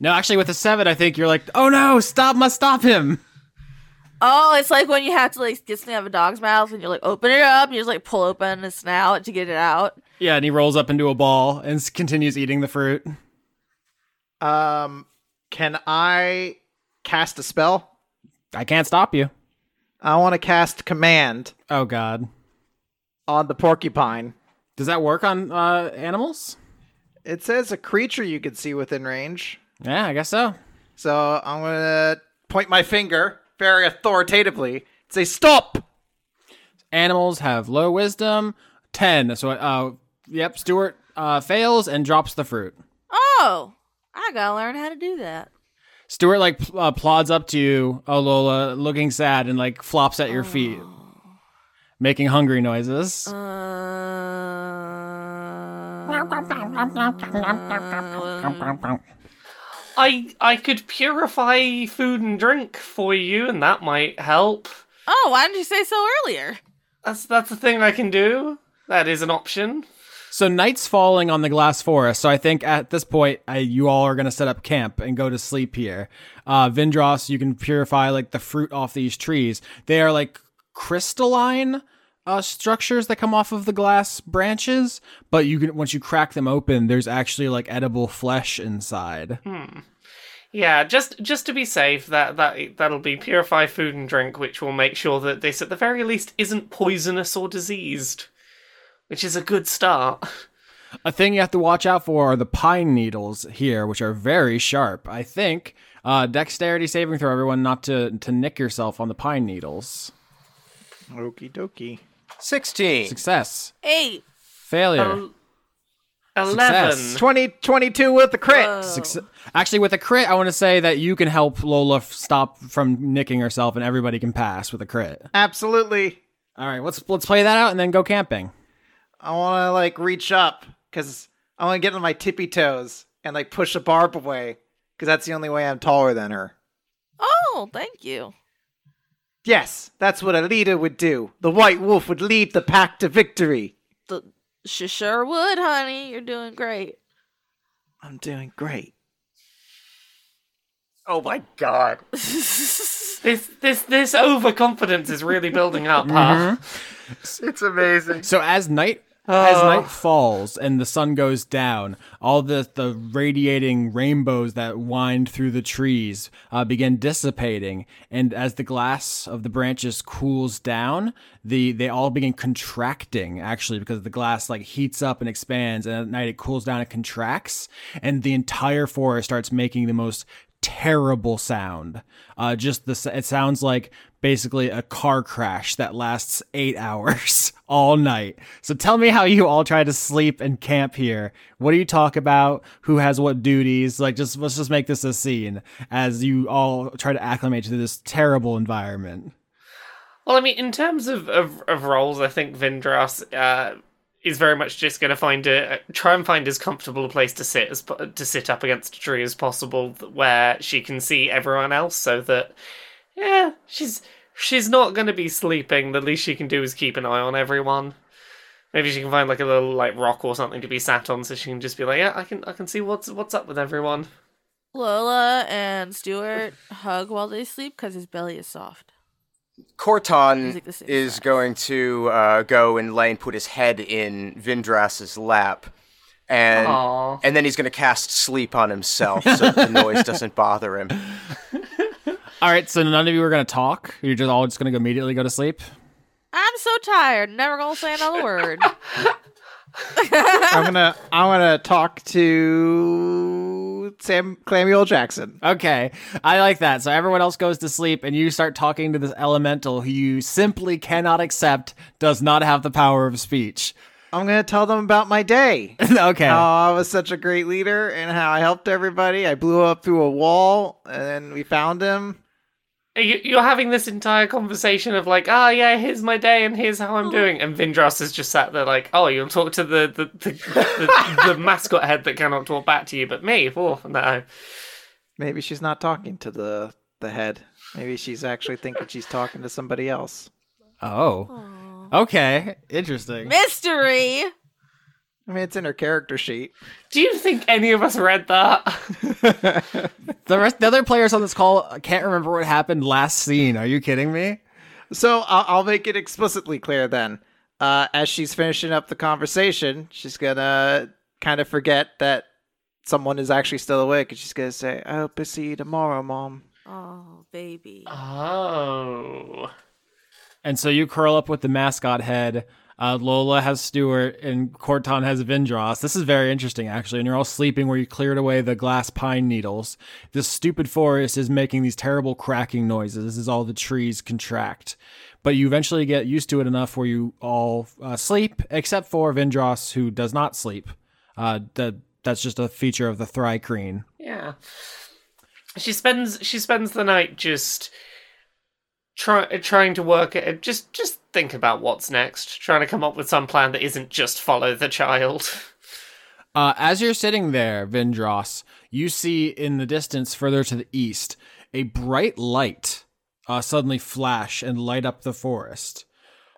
No, actually, with a seven, I think you're like, oh no, stop, must stop him. Oh, it's like when you have to like get something out of a dog's mouth and you're like open it up and you just like pull open the snout to get it out. Yeah, and he rolls up into a ball and s- continues eating the fruit. Um, can I cast a spell? I can't stop you. I want to cast command Oh god, on the porcupine. does that work on uh, animals? It says a creature you can see within range. Yeah, I guess so. So I'm gonna point my finger very authoritatively. Say stop. Animals have low wisdom, ten. So, uh, yep, Stuart uh, fails and drops the fruit. Oh, I gotta learn how to do that. Stuart like pl- uh, plods up to you, oh Lola, looking sad, and like flops at your feet, making hungry noises. Uh, I I could purify food and drink for you, and that might help. oh, why didn't you say so earlier? That's that's a thing I can do. That is an option. So night's falling on the glass forest. So I think at this point, I, you all are going to set up camp and go to sleep here. Uh, Vindros, you can purify like the fruit off these trees. They are like crystalline uh, structures that come off of the glass branches, but you can once you crack them open, there's actually like edible flesh inside. Yeah, just just to be safe, that that that'll be purify food and drink, which will make sure that this at the very least isn't poisonous or diseased, which is a good start. A thing you have to watch out for are the pine needles here, which are very sharp. I think uh, dexterity saving throw everyone not to to nick yourself on the pine needles. Okie dokie. 16. Success. Eight. Failure. El- Eleven. Success. 20, 22 with the crit. Whoa. Succe- Actually, with a crit, I want to say that you can help Lola f- stop from nicking herself, and everybody can pass with a crit. Absolutely. All right, let's let's play that out and then go camping. I want to like reach up because I want to get on my tippy toes and like push a barb away because that's the only way I'm taller than her. Oh, thank you. Yes, that's what a leader would do. The white wolf would lead the pack to victory. The she sure would, honey. You're doing great. I'm doing great. Oh my god. This this this overconfidence is really building up, huh? It's amazing. So as night as Oh. night falls and the sun goes down, all the the radiating rainbows that wind through the trees uh, begin dissipating, and as the glass of the branches cools down, the they all begin contracting actually because the glass like heats up and expands, and at night it cools down and contracts, and the entire forest starts making the most terrible sound. Uh, just the it sounds like basically a car crash that lasts eight hours all night. So tell me how you all try to sleep and camp here. What do you talk about? Who has what duties? Like, just let's just make this a scene as you all try to acclimate to this terrible environment. Well, I mean, in terms of, of, of roles, I think Vindros uh, is very much just going to find a try and find as comfortable a place to sit as to sit up against a tree as possible, where she can see everyone else, so that yeah, she's she's not going to be sleeping. The least she can do is keep an eye on everyone. Maybe she can find like a little like rock or something to be sat on, so she can just be like, yeah, I can I can see what's what's up with everyone. Lola and Stuart hug while they sleep because his belly is soft. Corton like is size. going to uh, go and lay and put his head in Vindros's lap, and Aw. and then he's going to cast sleep on himself so the noise doesn't bother him. All right, so none of you are going to talk. You're just all just going to immediately go to sleep. I'm so tired. Never gonna say another word. I'm gonna I'm gonna talk to Sam Clamuel Jackson. Okay, I like that. So everyone else goes to sleep, and you start talking to this elemental who you simply cannot accept does not have the power of speech. I'm gonna tell them about my day. okay. How I was such a great leader and how I helped everybody. I blew up through a wall and then we found him. You- You're having this entire conversation of like, ah, yeah, here's my day and here's how I'm doing, and Vindros has just sat there like, oh, you'll talk to the the, the, the, the mascot head that cannot talk back to you, but me, oh no. Maybe she's not talking to the the head. Maybe she's actually thinking she's talking to somebody else. oh. Okay. Interesting. Mystery. I mean, it's in her character sheet. Do you think any of us read that? The rest, the other players on this call can't remember what happened last scene. Are you kidding me? So I'll, I'll make it explicitly clear then. Uh, as she's finishing up the conversation, she's gonna kind of forget that someone is actually still awake, and she's gonna say, "I hope to see you tomorrow, mom." Oh, baby. Oh. And so you curl up with the mascot head. Uh, Lola has Stuart and Corton has Vindros. This is very interesting, actually. And you're all sleeping where you cleared away the glass pine needles. This stupid forest is making these terrible cracking noises. This is all the trees contract. But you eventually get used to it enough where you all uh, sleep, except for Vindros, who does not sleep. Uh, that that's just a feature of the Thrycreen. Yeah. She spends she spends the night just try, trying to work just just think about what's next, trying to come up with some plan that isn't just follow the child. Uh, as you're sitting there, Vindros, you see in the distance further to the east a bright light uh, suddenly flash and light up the forest.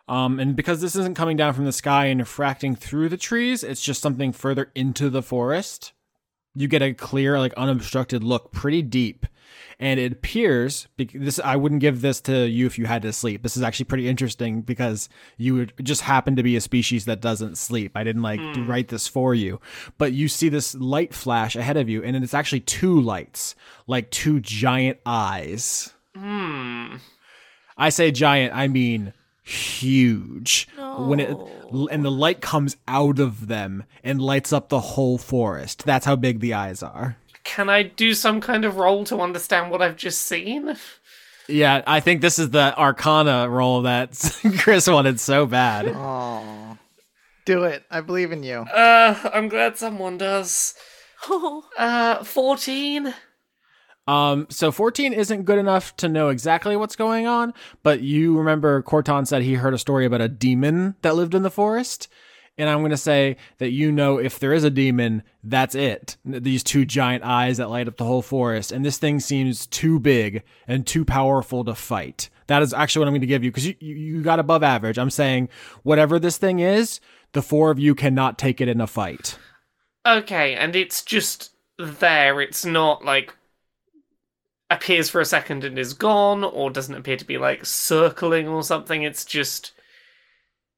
Um, and because this isn't coming down from the sky and refracting through the trees, it's just something further into the forest. You get a clear, like unobstructed look, pretty deep, and it appears. This I wouldn't give this to you if you had to sleep. This is actually pretty interesting because you would just happen to be a species that doesn't sleep. I didn't like write this for you, but you see this light flash ahead of you, and it's actually two lights, like two giant eyes. Hmm. I say giant, I mean huge. When it and the light comes out of them and lights up the whole forest. That's how big the eyes are. Can I do some kind of roll to understand what I've just seen? Yeah, I think this is the Arcana roll that Chris wanted so bad. Oh, do it! I believe in you. Uh, I'm glad someone does. Uh, 14? Um, so 14 isn't good enough to know exactly what's going on, but you remember Corton said he heard a story about a demon that lived in the forest. And I'm going to say that you know if there is a demon, that's it. These two giant eyes that light up the whole forest. And this thing seems too big and too powerful to fight. That is actually what I'm going to give you because you, you, you got above average. I'm saying whatever this thing is, the four of you cannot take it in a fight. Okay, and it's just there. It's not like appears for a second and is gone, or doesn't appear to be like circling or something. It's just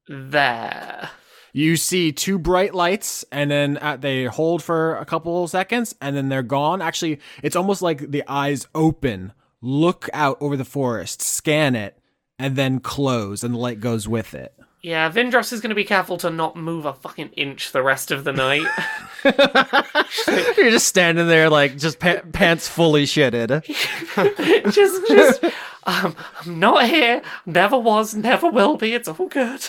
there. You see two bright lights, and then uh, they hold for a couple seconds, and then they're gone. Actually, it's almost like the eyes open, look out over the forest, scan it, and then close, and the light goes with it. Yeah, Vindros is going to be careful to not move a fucking inch the rest of the night. You're just standing there, like just pa- pants fully shitted. just, just, um, I'm not here. Never was, never will be. It's all good.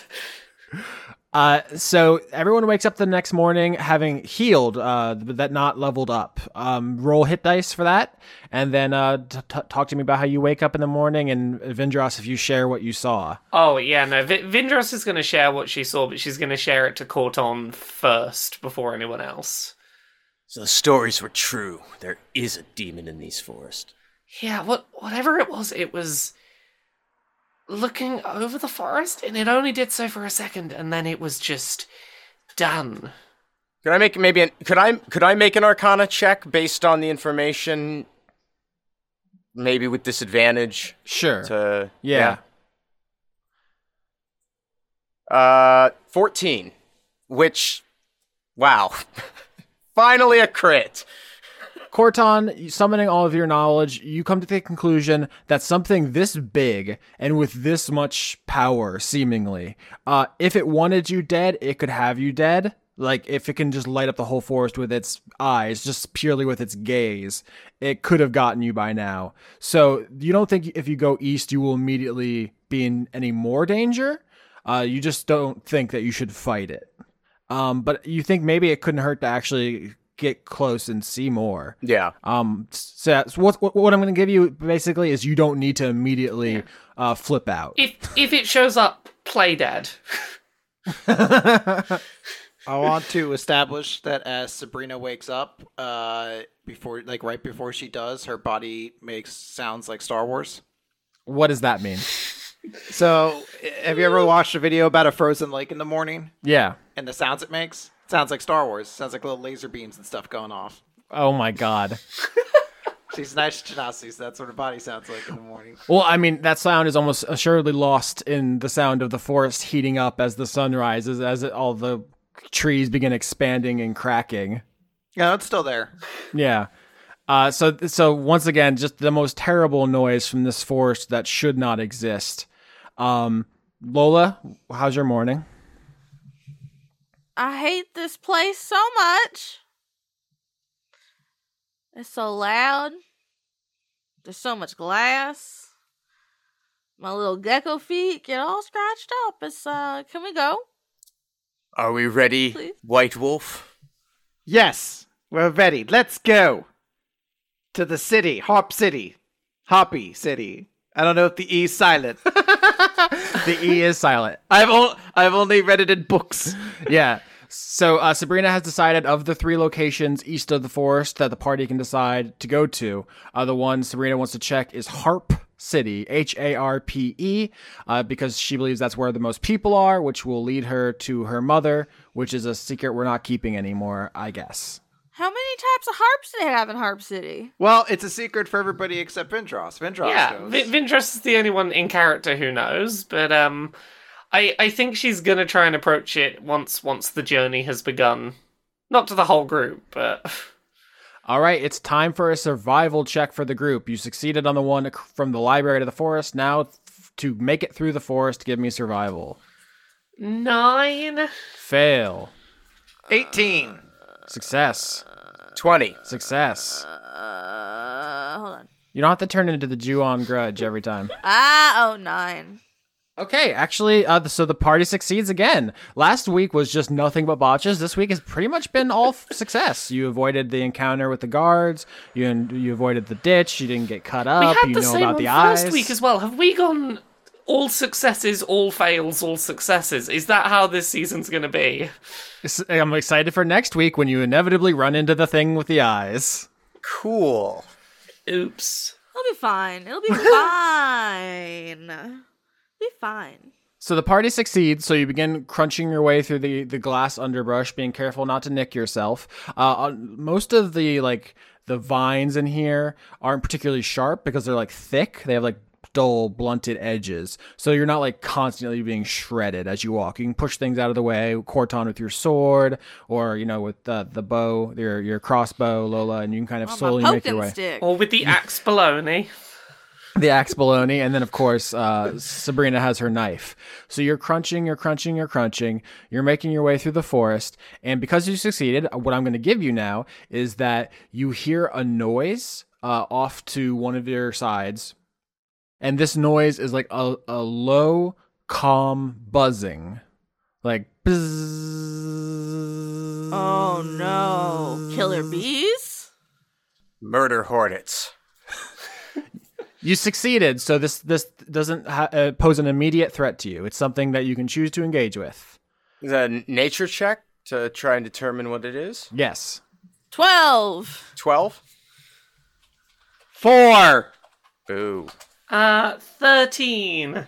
Uh, so everyone wakes up the next morning having healed, uh, but that not leveled up. Um, roll hit dice for that, and then uh, t- t- talk to me about how you wake up in the morning, and Vindros, if you share what you saw. Oh yeah, no. V- Vindros is going to share what she saw, but she's going to share it to Corton first before anyone else. So the stories were true. There is a demon in these forests. Yeah, what whatever it was, it was looking over the forest, and it only did so for a second, and then it was just done. Could I make maybe an, could I could I make an Arcana check based on the information? Maybe with disadvantage Sure. to yeah. yeah. Uh, fourteen, which, wow, finally a crit. Corton, summoning all of your knowledge, you come to the conclusion that something this big and with this much power, seemingly, uh, if it wanted you dead, it could have you dead. Like, if it can just light up the whole forest with its eyes, just purely with its gaze, it could have gotten you by now. So, you don't think if you go east, you will immediately be in any more danger? Uh, you just don't think that you should fight it. Um, but you think maybe it couldn't hurt to actually get close and see more. Yeah. Um, so, so what, what what I'm going to give you basically is you don't need to immediately uh, flip out. If if it shows up, play dead. I want to establish that as Sabrina wakes up, uh, before like right before she does, her body makes sounds like Star Wars. What does that mean? So, have you ever watched a video about a frozen lake in the morning Yeah. and the sounds it makes? Sounds like Star Wars. Sounds like little laser beams and stuff going off. Oh my god. She's nice Genasi, so that's what her body sounds like in the morning. Well, I mean, that sound is almost assuredly lost in the sound of the forest heating up as the sun rises, as it, all the trees begin expanding and cracking. Yeah, it's still there. Yeah. Uh, so so once again, just the most terrible noise from this forest that should not exist. Um, Lola, how's your morning? I hate this place so much. It's so loud. There's so much glass. My little gecko feet get all scratched up. It's uh can we go? Are we ready, Please. White Wolf? Yes, we're ready. Let's go to the city, Hop City, Hoppy City. I don't know if the E is silent. The E is silent. I've o- I've only read it in books. yeah. So uh, Sabrina has decided of the three locations east of the forest that the party can decide to go to. Uh, the one Sabrina wants to check is Harp City, H A R P E, uh, because she believes that's where the most people are, which will lead her to her mother, which is a secret we're not keeping anymore, I guess. How many types of harps do they have in Harp City? Well, it's a secret for everybody except Vindros. Vindros yeah, knows. v- Vindros is the only one in character who knows, but um, I I think she's gonna try and approach it once once the journey has begun. Not to the whole group, but All right, it's time for a survival check for the group. You succeeded on the one from the library to the forest. Now, f- to make it through the forest, give me survival. nine. Fail. 18. Success. 20. Success. Uh hold on. You don't have to turn into the Jew on grudge every time. Ah oh nine. Okay, actually, uh, so the party succeeds again. Last week was just nothing but botches. This week has pretty much been all f- success. You avoided the encounter with the guards. You you avoided the ditch. You didn't get cut up. We had you the know same about the first eyes. week as well. Have we gone all successes, all fails, all successes? Is that how this season's gonna be? I'm excited for next week when you inevitably run into the thing with the eyes. Cool. Oops. It'll be fine. It'll be fine. Be fine. So the party succeeds. So you begin crunching your way through the the glass underbrush, being careful not to nick yourself. Uh, most of the like the vines in here aren't particularly sharp because they're like thick. They have like dull, blunted edges. So you're not like constantly being shredded as you walk. You can push things out of the way, Corton with your sword, or you know with the the bow, your your crossbow, Lola, and you can kind of Oh, slowly my make your way. stick. Or with the axe baloney. the axe bologna, and then of course uh, Sabrina has her knife. So you're crunching, you're crunching, you're crunching. You're making your way through the forest, and because you succeeded, what I'm going to give you now is that you hear a noise uh, off to one of your sides, and this noise is like a, a low, calm buzzing, like. Bzzz. Oh no. Killer bees? Murder hornets. You succeeded, so this this doesn't ha- uh, pose an immediate threat to you. It's something that you can choose to engage with. Is that a nature check to try and determine what it is? Yes. 12. 12? Four. Boo. Uh, 13.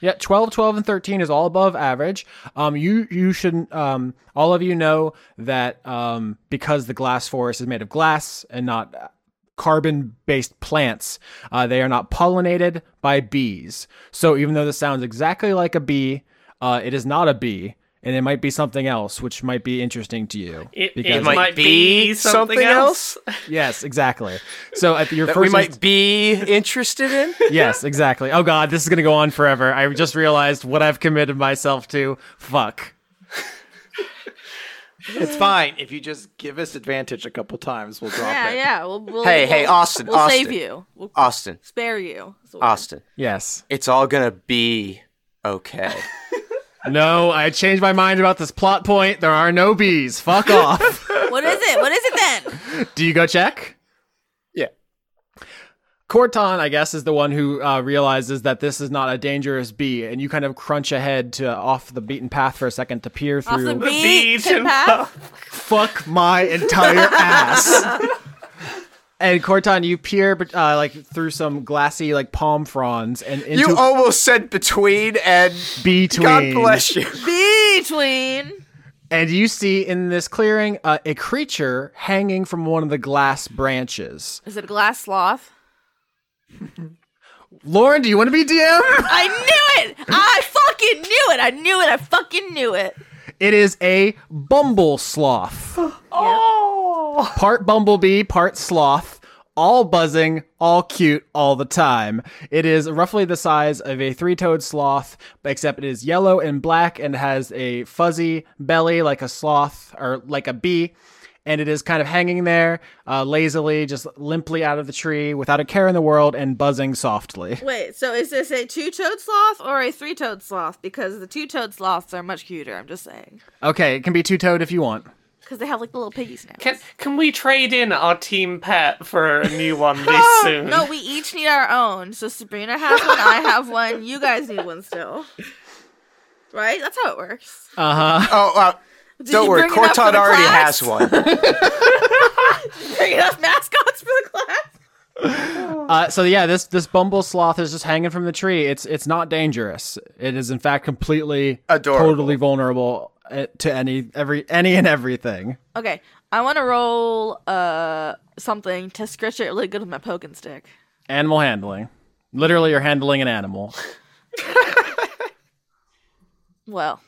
Yeah, 12, 12, and 13 is all above average. Um, you you should um, all of you know that um, because the glass forest is made of glass and not carbon based plants, uh, they are not pollinated by bees. So even though this sounds exactly like a bee, uh, it is not a bee. And it might be something else, which might be interesting to you. It, because- it might, be something, else. yes, exactly. So at your That first we might be interested in? yes, exactly. Oh god, this is gonna go on forever. I just realized what I've committed myself to. Fuck. It's fine if you just give us advantage a couple times. We'll drop Yeah, it. yeah. We'll, we'll, Hey, hey, we'll- Austin, We'll Austin. save you. We'll Austin. spare you. Austin. Yes. It's all gonna be okay. No, I changed my mind about this plot point. There are no bees. Fuck off. What is it? What is it then? Do you go check? yeah. Corton, I guess, is the one who uh, realizes that this is not a dangerous bee, and you kind of crunch ahead to off the beaten path for a second to peer through. Off through. the beach beach and and path. Fuck my entire ass. and Corton, you peer uh, like through some glassy like palm fronds and into You almost said between and between. God bless you. Between. And you see in this clearing uh, a creature hanging from one of the glass branches. Is it a glass sloth? Lauren, do you want to be DM? I knew it! I fucking knew it! I knew it! I fucking knew it! It is a bumble sloth. Oh! Part bumblebee, part sloth, all buzzing, all cute, all the time. It is roughly the size of a three toed sloth, except it is yellow and black and has a fuzzy belly like a sloth or like a bee. And it is kind of hanging there uh, lazily, just limply out of the tree without a care in the world and buzzing softly. Wait, so is this a two toed sloth or a three toed sloth? Because the two toed sloths are much cuter, I'm just saying. Okay, it can be two toed if you want. Because they have like the little piggy snaps. Can can we trade in our team pet for a new one this soon? No, we each need our own. So Sabrina has one, I have one, you guys need one still. Right? That's how it works. Uh huh. Oh, uh, Did don't you worry. bring enough for Corton the already class? has one. Bring enough mascots for the class. Uh, so yeah, this this bumble sloth is just hanging from the tree. It's it's not dangerous. It is in fact completely Adorable. totally vulnerable to any every any and everything. Okay, I want to roll uh something to scratch it really good with my poking stick. Animal handling. Literally, you're handling an animal. Well,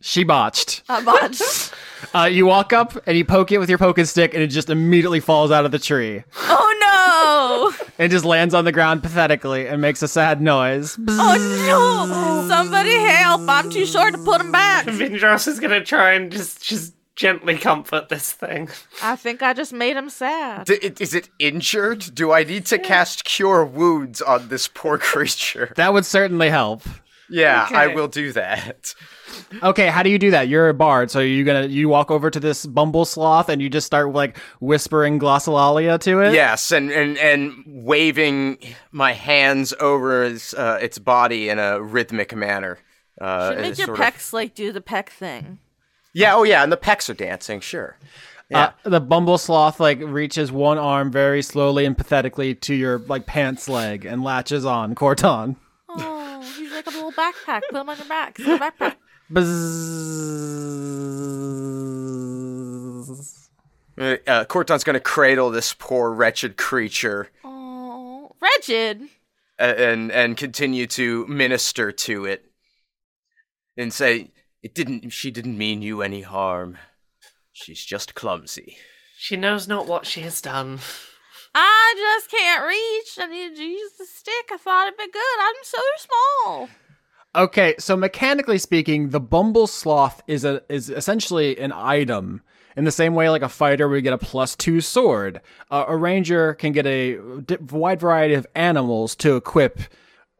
She botched. I botched. Uh, you walk up and you poke it with your poking stick, and it just immediately falls out of the tree. oh no! It just lands on the ground pathetically and makes a sad noise. Oh no! Somebody help! I'm too short to put him back. Vindros is gonna try and just just gently comfort this thing. I think I just made him sad. D- it- is it injured? Do I need to cast Cure Wounds on this poor creature? That would certainly help. Yeah, I will do that. Okay, how do you do that? You're a bard, so you're gonna you walk over to this bumble sloth and you just start like whispering glossolalia to it. Yes, and, and, and waving my hands over its, uh, its body in a rhythmic manner. Uh, Should make your sort of- like do the peck thing. Yeah, oh yeah, and the pecs are dancing, sure. Uh, the bumble sloth like reaches one arm very slowly and pathetically to your like pants leg and latches on Corton. He's like a little backpack. Put them on your back. It's a backpack. Bzzz. Uh, Corton's gonna cradle this poor wretched creature Oh, wretched. and and continue to minister to it and say it didn't she didn't mean you any harm she's just clumsy She knows not what she has done. I just can't reach. I need to use the stick. I thought it'd be good. I'm so small. Okay, so mechanically speaking, the Bumble Sloth is a is essentially an item. In the same way, like a fighter would get a plus two sword, uh, a ranger can get a wide variety of animals to equip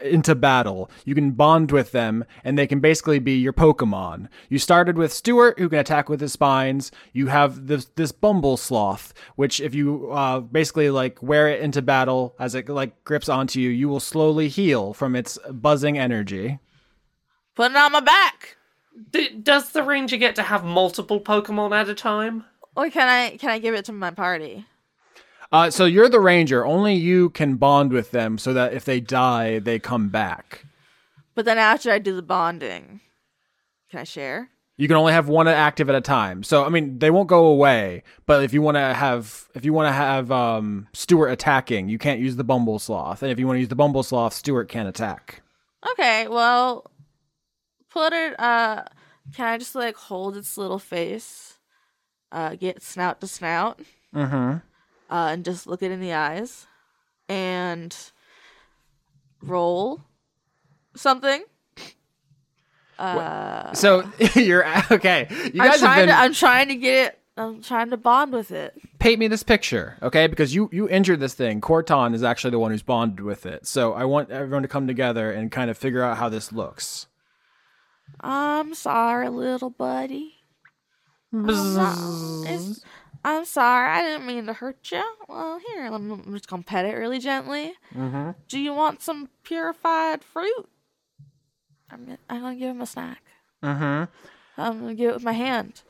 into battle. You can bond with them, and they can basically be your Pokemon. You started with Stuart, who can attack with his spines. You have this this Bumble Sloth, which if you uh, basically like wear it into battle as it like grips onto you, you will slowly heal from its buzzing energy. Put it on my back. D- does the ranger get to have multiple Pokemon at a time? Or can I can I give it to my party? Uh, so you're the ranger. Only you can bond with them, so that if they die, they come back. But then after I do the bonding, can I share? You can only have one active at a time. So I mean, they won't go away. But if you want to have, if you want to have um, Stuart attacking, you can't use the Bumble Sloth. And if you want to use the Bumble Sloth, Stuart can't attack. Okay, well, put it. Uh, can I just like hold its little face, uh, get snout to snout, Mm-hmm. Uh, and just look it in the eyes, and roll something. Uh, So you're okay. You I'm guys have trying been to. I'm trying to get it. I'm trying to bond with it. paint me this picture, okay? Because you you injured this thing. Corton is actually the one who's bonded with it. So I want everyone to come together and kind of figure out how this looks. I'm sorry, little buddy. Not- it's- I'm sorry. I didn't mean to hurt you. Well, here, I'm, I'm just gonna pet it really gently. Mm-hmm. Do you want some purified fruit? I'm, gonna- I'm gonna give him a snack. Mm-hmm. I'm gonna give it with my hand.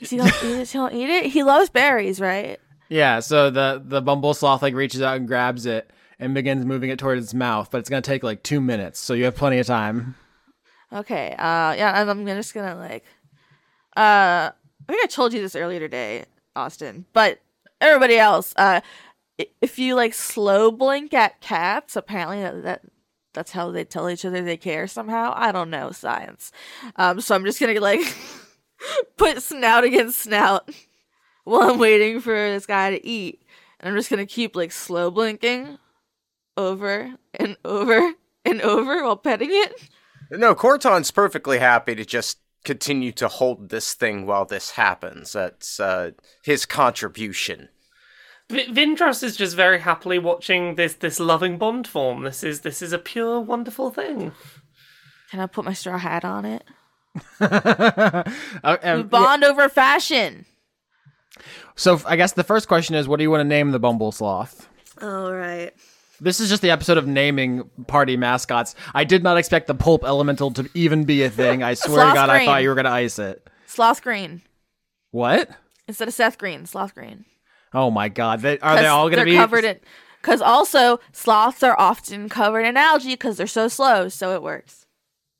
He gonna eat it? He gonna eat it? He loves berries, right? Yeah, so the the bumble sloth like reaches out and grabs it and begins moving it towards its mouth, but it's gonna take like two minutes, so you have plenty of time. Okay. Uh, yeah, and I'm just gonna like, uh, I think I told you this earlier today, Austin, but everybody else, uh, if you like slow blink at cats, apparently that, that that's how they tell each other they care somehow. I don't know science. Um, so I'm just gonna like put snout against snout while I'm waiting for this guy to eat, and I'm just gonna keep like slow blinking over and over and over while petting it. No, Corton's perfectly happy to just continue to hold this thing while this happens. That's uh, his contribution. V- Vindros is just very happily watching this this loving bond form. This is this is a pure wonderful thing. Can I put my straw hat on it? Uh, um, bond over fashion. So f- I guess the first question is, what do you want to name the bumble sloth? All right. This is just the episode of naming party mascots. I did not expect the pulp elemental to even be a thing. I swear to God, I thought you were gonna ice it. Sloth Green What? instead of Seth Green. Sloth Green. Oh my God! They, are they all gonna they're be covered in? Because also sloths are often covered in algae because they're so slow, so it works.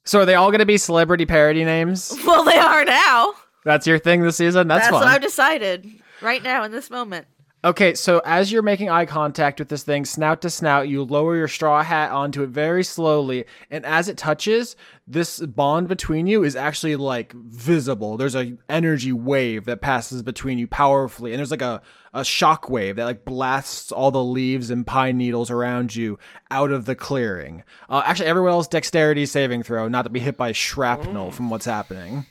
So are they all gonna be celebrity parody names? Well, they are now. That's your thing this season. That's, That's fun. what I've decided right now in this moment. Okay, so as you're making eye contact with this thing, snout to snout, you lower your straw hat onto it very slowly, and as it touches, this bond between you is actually like visible. There's a energy wave that passes between you powerfully, and there's like a a shock wave that like blasts all the leaves and pine needles around you out of the clearing. Uh, actually, everyone else dexterity saving throw, not to be hit by shrapnel from what's happening.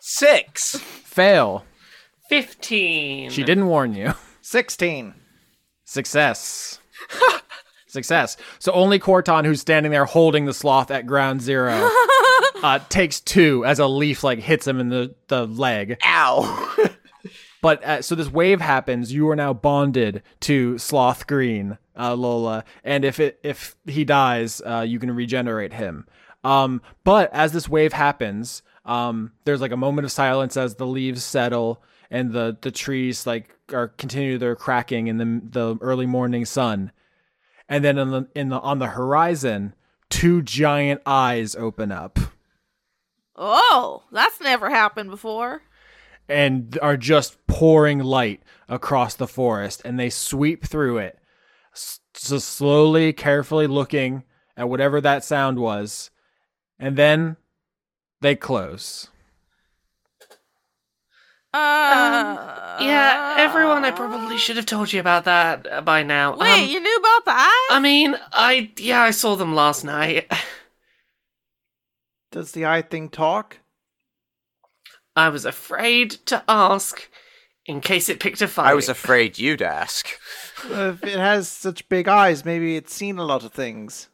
Six. Fail. Fifteen. She didn't warn you. 16. Success. Success. So only Corton, who's standing there holding the sloth at ground zero, uh, takes two as a leaf like hits him in the, the leg. Ow. But uh, so this wave happens. You are now bonded to Sloth Green, uh, Lola, and if it if he dies, uh, you can regenerate him. Um, but as this wave happens, um, there's like a moment of silence as the leaves settle and the the trees like are continue their cracking in the the early morning sun, and then in the in the on the horizon, two giant eyes open up. Oh, that's never happened before. and are just pouring light across the forest and they sweep through it s- so slowly carefully looking at whatever that sound was and then they close Uh, Yeah, everyone, I probably should have told you about that uh, by now. Wait, Um, you knew about the eyes? I mean, I yeah, I saw them last night. Does the eye thing talk? I was afraid to ask in case it picked a fight. I was afraid you'd ask. if it has such big eyes, maybe it's seen a lot of things.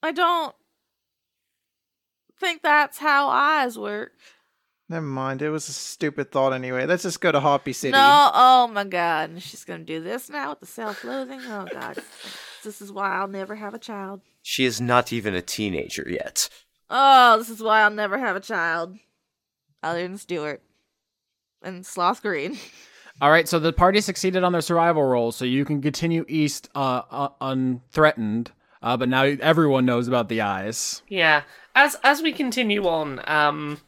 I don't think that's how eyes work. Never mind. It was a stupid thought anyway. Let's just go to Harpy City. No, oh my god. And she's gonna do this now with the self loathing. Oh god. This is why I'll never have a child. She is not even a teenager yet. Oh, this is why I'll never have a child. Other than Stuart. And Sloth Green. All right, so the party succeeded on their survival roll, so you can continue east uh, uh, unthreatened. Uh, but now everyone knows about the eyes. Yeah. As as we continue on, um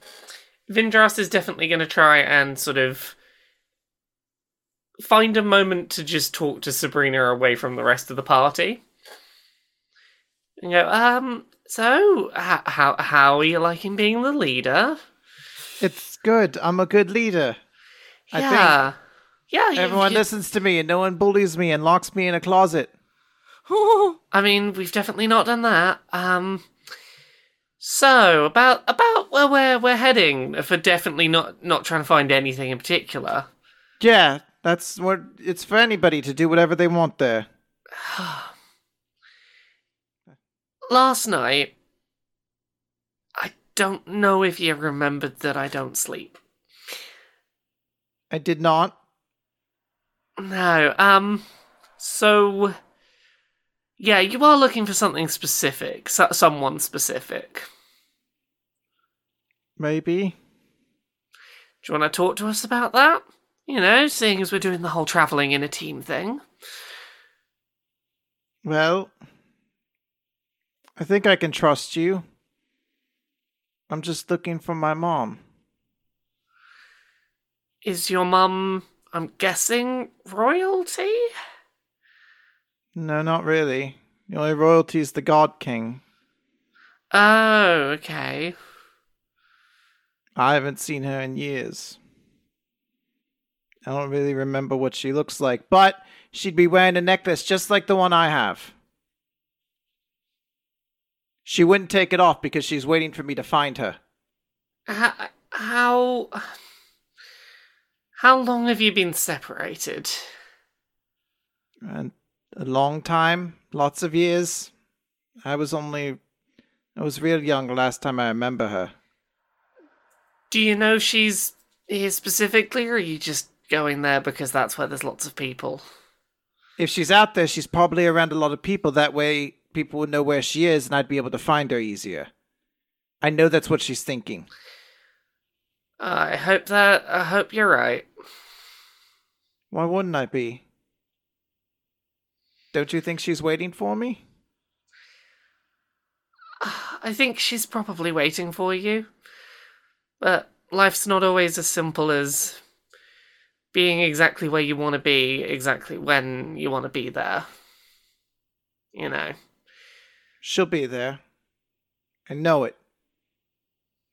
Vindros is definitely gonna try and sort of find a moment to just talk to Sabrina away from the rest of the party. And go, um, so h- how how are you liking being the leader? It's good. I'm a good leader. I think yeah. Yeah, Everyone you- listens to me and no one bullies me and locks me in a closet. I mean, we've definitely not done that. Um, so about about where we're we're heading for definitely not not trying to find anything in particular. Yeah, that's what it's for anybody to do whatever they want there. Last night, I don't know if you remembered that I don't sleep. I did not. No. Um. So. Yeah, you are looking for something specific, so- someone specific. Maybe. Do you want to talk to us about that? You know, seeing as we're doing the whole traveling in a team thing. Well, I think I can trust you. I'm just looking for my mom. Is your mum, I'm guessing, royalty? No, not really. The only royalty is the God King. Oh, okay. I haven't seen her in years. I don't really remember what she looks like, but she'd be wearing a necklace just like the one I have. She wouldn't take it off because she's waiting for me to find her. How, how. How long have you been separated? And a long time, lots of years. I was only. I was real young last time I remember her. Do you know she's here specifically, or are you just going there because that's where there's lots of people? If she's out there, she's probably around a lot of people. That way, people would know where she is and I'd be able to find her easier. I know that's what she's thinking. I hope that. I hope you're right. Why wouldn't I be? Don't you think she's waiting for me? I think she's probably waiting for you. But life's not always as simple as being exactly where you want to be, exactly when you want to be there. You know. She'll be there. I know it.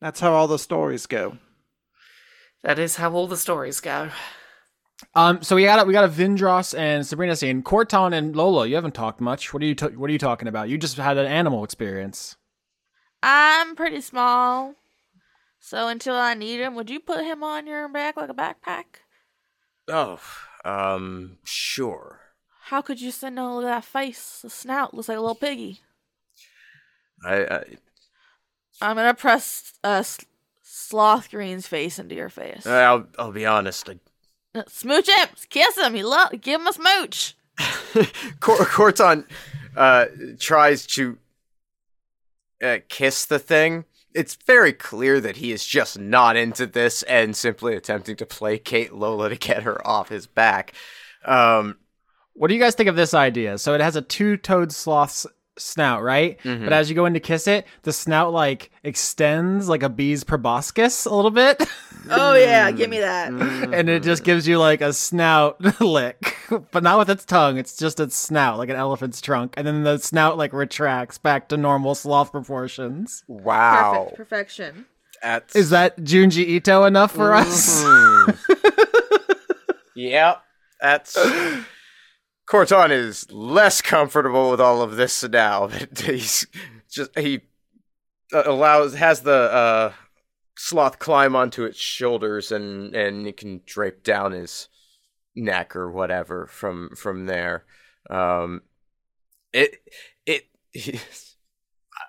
That's how all the stories go. That is how all the stories go. Um, so we got a, we got a Vindros and Sabrina scene. Corton and Lola, you haven't talked much. What are you ta- What are you talking about? You just had an animal experience. I'm pretty small. So until I need him, would you put him on your back like a backpack? Oh, um, sure. How could you send all that face? The snout looks like a little piggy. I, I I'm gonna press uh, Sloth Green's face into your face. I'll I'll be honest. I, Smooch him, kiss him. He love. Give him a smooch. Cor- Corton uh, tries to uh, kiss the thing. It's very clear that he is just not into this and simply attempting to placate Lola to get her off his back. Um, What do you guys think of this idea? So it has a two-toed sloth's snout, right? Mhm. But as you go in to kiss it, the snout like extends like a bee's proboscis a little bit, Oh yeah, give me that. and it just gives you like a snout lick, but not with its tongue. It's just its snout, like an elephant's trunk, and then the snout like retracts back to normal sloth proportions. wow. Perfect perfection. That's Is that Junji Ito enough for us? Mhm. yeah, that's. Corton is less comfortable with all of this now. He's just he uh, allows has the uh, sloth climb onto its shoulders and and it can drape down his neck or whatever from from there. Um, it it.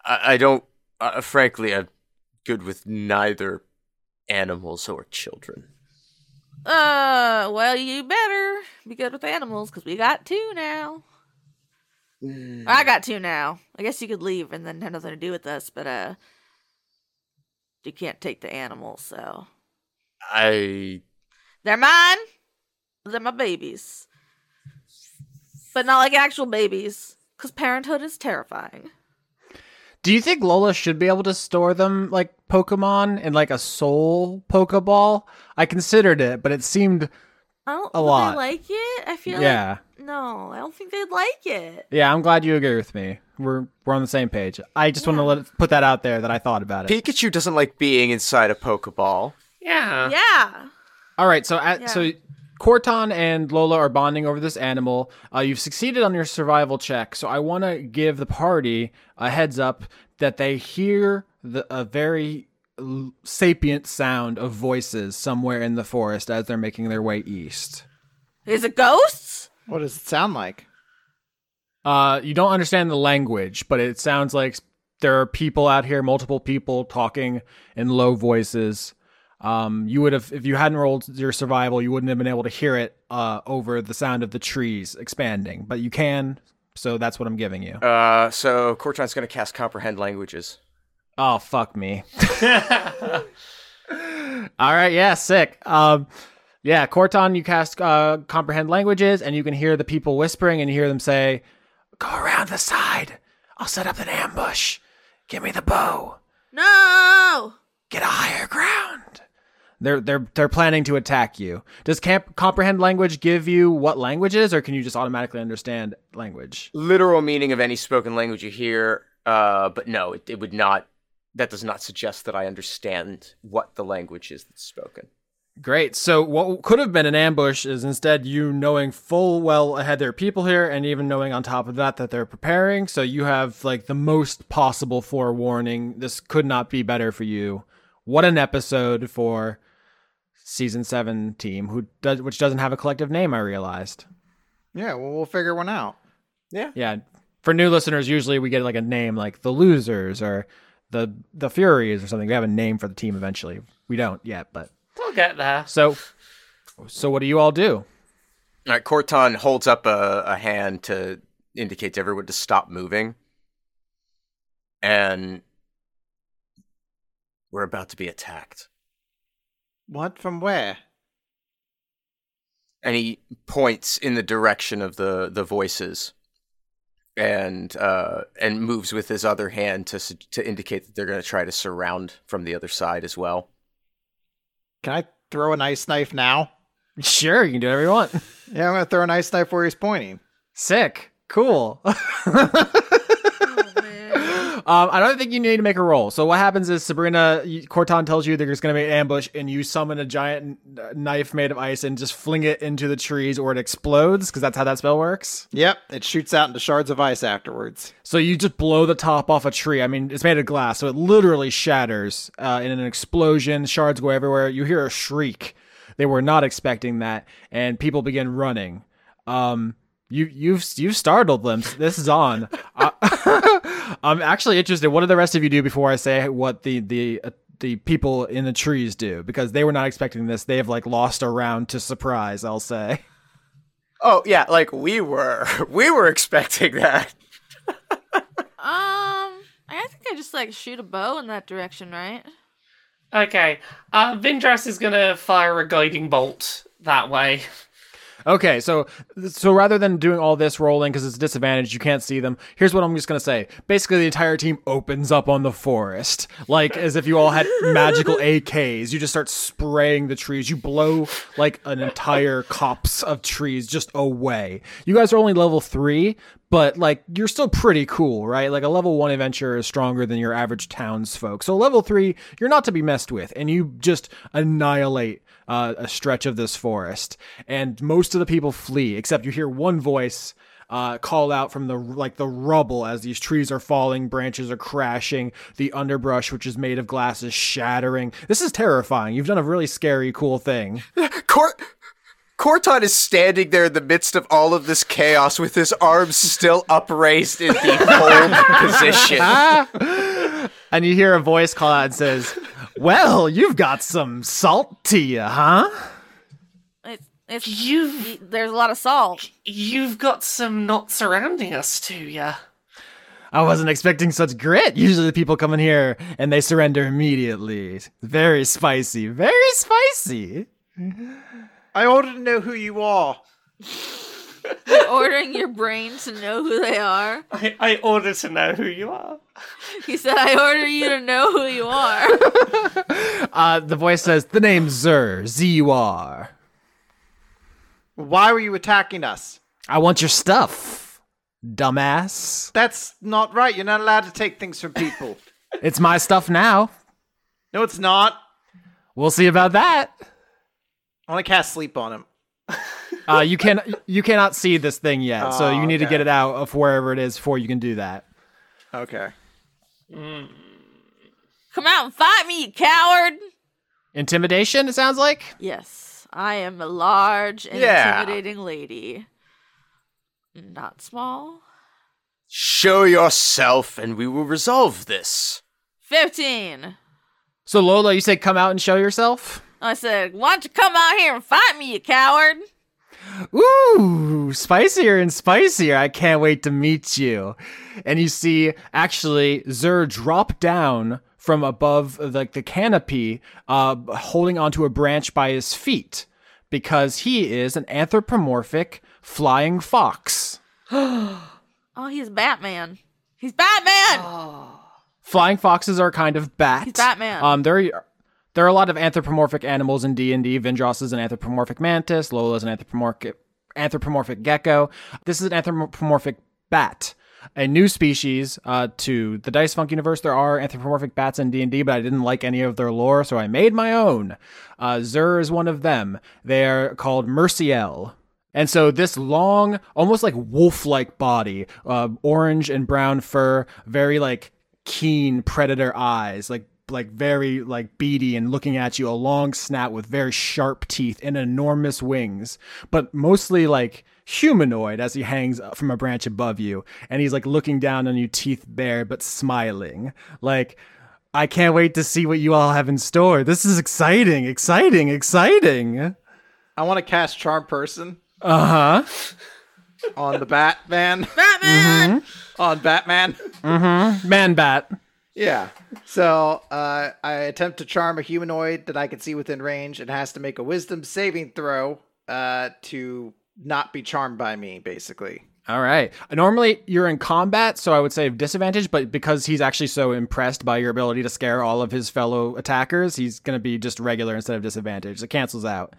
I, I don't. Uh, frankly, I'm good with neither animals or children. Uh, well, you better be good with animals because we got two now. I got two now. I guess you could leave and then have nothing to do with us, but uh, you can't take the animals, so I they're mine. They're my babies, but not like actual babies, because parenthood is terrifying. Do you think Lola should be able to store them like Pokemon in like a soul Pokeball? I considered it, but it seemed I don't A think lot. they like it. I feel yeah. like no, I don't think they'd like it. Yeah, I'm glad you agree with me. We're we're on the same page. I just want to let it, put that out there that I thought about it. Pikachu doesn't like being inside a Pokeball. Yeah. Yeah. All right, so at, Yeah. so Corton and Lola are bonding over this animal. Uh, you've succeeded on your survival check, so I want to give the party a heads up that they hear the a very sapient sound of voices somewhere in the forest as they're making their way east. Is it ghosts? What does it sound like? Uh, you don't understand the language, but it sounds like there are people out here, multiple people talking in low voices. Um, you would have, if you hadn't rolled your survival, you wouldn't have been able to hear it uh, over the sound of the trees expanding, but you can. So that's what I'm giving you. Uh, so Corton's gonna cast comprehend languages. Oh fuck me. All right, yeah, sick. Um, yeah, Corton, you cast uh, comprehend languages, and you can hear the people whispering, and you hear them say, "Go around the side. I'll set up an ambush. Give me the bow. No. Get a higher ground." They're they're they're planning to attack you. Does camp comprehend language give you what language is, or can you just automatically understand language? Literal meaning of any spoken language you hear. Uh, but no, it, it would not. That does not suggest that I understand what the language is that's spoken. Great. So what could have been an ambush is instead you knowing full well ahead there are people here and even knowing on top of that that they're preparing. So you have like the most possible forewarning. This could not be better for you. What an episode for season 7 team who does which doesn't have a collective name I realized. Yeah, well, we'll figure one out. Yeah. Yeah. For new listeners usually we get like a name like the losers or the the furies or something. We have a name for the team eventually. We don't yet, but We'll get there. so so what do you all do? All right, Corton holds up a, a hand to indicate to everyone to stop moving. And we're about to be attacked. What? From where? And he points in the direction of the, the voices and uh, and moves with his other hand to to indicate that they're going to try to surround from the other side as well. Can I throw an ice knife now? Sure, you can do whatever you want. Yeah, I'm gonna throw an ice knife where he's pointing. Sick. Cool. Um, I don't think you need to make a roll. So what happens is Sabrina Corton tells you there's going to be an ambush, and you summon a giant knife made of ice and just fling it into the trees, or it explodes because that's how that spell works. Yep, it shoots out into shards of ice afterwards. So you just blow the top off a tree. I mean, it's made of glass, so it literally shatters uh, in an explosion. Shards go everywhere. You hear a shriek. They were not expecting that, and people begin running. Um, you you've you've startled them. This is on. I, I'm actually interested. What do the rest of you do before I say what the the uh, the people in the trees do? Because they were not expecting this. They have like lost a round to surprise. I'll say. Oh yeah, like we were we were expecting that. Um, I think I just like shoot a bow in that direction, right? Okay. Uh, Vindros is gonna fire a guiding bolt that way. Okay, so so rather than doing all this rolling because it's disadvantage, you can't see them. Here's what I'm just gonna say. Basically, the entire team opens up on the forest, like as if you all had magical AKs. You just start spraying the trees. You blow like an entire copse of trees just away. You guys are only level three, but like you're still pretty cool, right? Like a level one adventurer is stronger than your average townsfolk. So level three, you're not to be messed with, and you just annihilate uh, a stretch of this forest, and most of the people flee, except you hear one voice uh, call out from the like the rubble as these trees are falling, branches are crashing, the underbrush, which is made of glass, is shattering. This is terrifying. You've done a really scary, cool thing. Cor- Corton is standing there in the midst of all of this chaos with his arms still upraised in the hold position. And you hear a voice call out and says, "Well, you've got some salt to you, huh?" It's it's You've- y- there's a lot of salt. You've got some not surrounding us too, yeah. I wasn't expecting such grit. Usually the people come in here and they surrender immediately. Very spicy, very spicy. I ordered to know who you are. You're ordering your brain to know who they are. I, I order to know who you are. He said, "I order you to know who you are." Uh, the voice says, "The name's Zur, Z-U-R. Why were you attacking us? I want your stuff, dumbass. That's not right. You're not allowed to take things from people. It's my stuff now. no, it's not. We'll see about that." I want to cast sleep on him. Uh, you can you cannot see this thing yet, so Oh, you need to get it out of wherever it is before you can do that. Okay. Come out and fight me, you coward! Intimidation, it sounds like. Yes, I am a large and Yeah. intimidating lady. Not small. Show yourself and we will resolve this. Fifteen. So Lola, you said come out and show yourself. I said, "Why don't you come out here and fight me, you coward?" Ooh, spicier and spicier. I can't wait to meet you. And you see, actually, Zur drop down from above like the canopy, uh, holding onto a branch by his feet, because he is an anthropomorphic flying fox. Oh, he's Batman. He's Batman. Flying foxes are kind of bat. He's Batman. Um, there, there are a lot of anthropomorphic animals in D and D. Vindros is an anthropomorphic mantis. Lola is an anthropomorphic anthropomorphic gecko. This is an anthropomorphic bat, a new species uh, to the Dice Funk universe. There are anthropomorphic bats in D and D, but I didn't like any of their lore, so I made my own. Uh, Zur is one of them. They are called Merciel. And so this long, almost like wolf-like body, uh, orange and brown fur, very like keen predator eyes, like like very like beady and looking at you, a long snout with very sharp teeth and enormous wings, but mostly like humanoid as he hangs from a branch above you, and he's like looking down on you, teeth bare but smiling, like. I can't wait to see what you all have in store. This is exciting, exciting, exciting. I want to cast Charm Person Uh huh. on the Batman. Batman. on Batman. Man bat. Yeah. So uh, I attempt to charm a humanoid that I can see within range. and has to make a wisdom saving throw uh, to not be charmed by me, basically. All right. Normally you're in combat, so I would say disadvantage, but because he's actually so impressed by your ability to scare all of his fellow attackers, he's going to be just regular instead of disadvantage. It cancels out.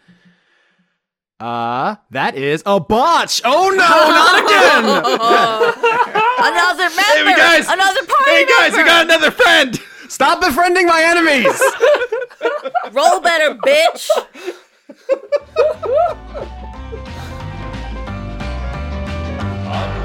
Uh, that is a botch. Oh no, not again. another member. Hey, guys. Another party Hey, guys, member. we got another friend. Stop befriending my enemies. Roll better, bitch.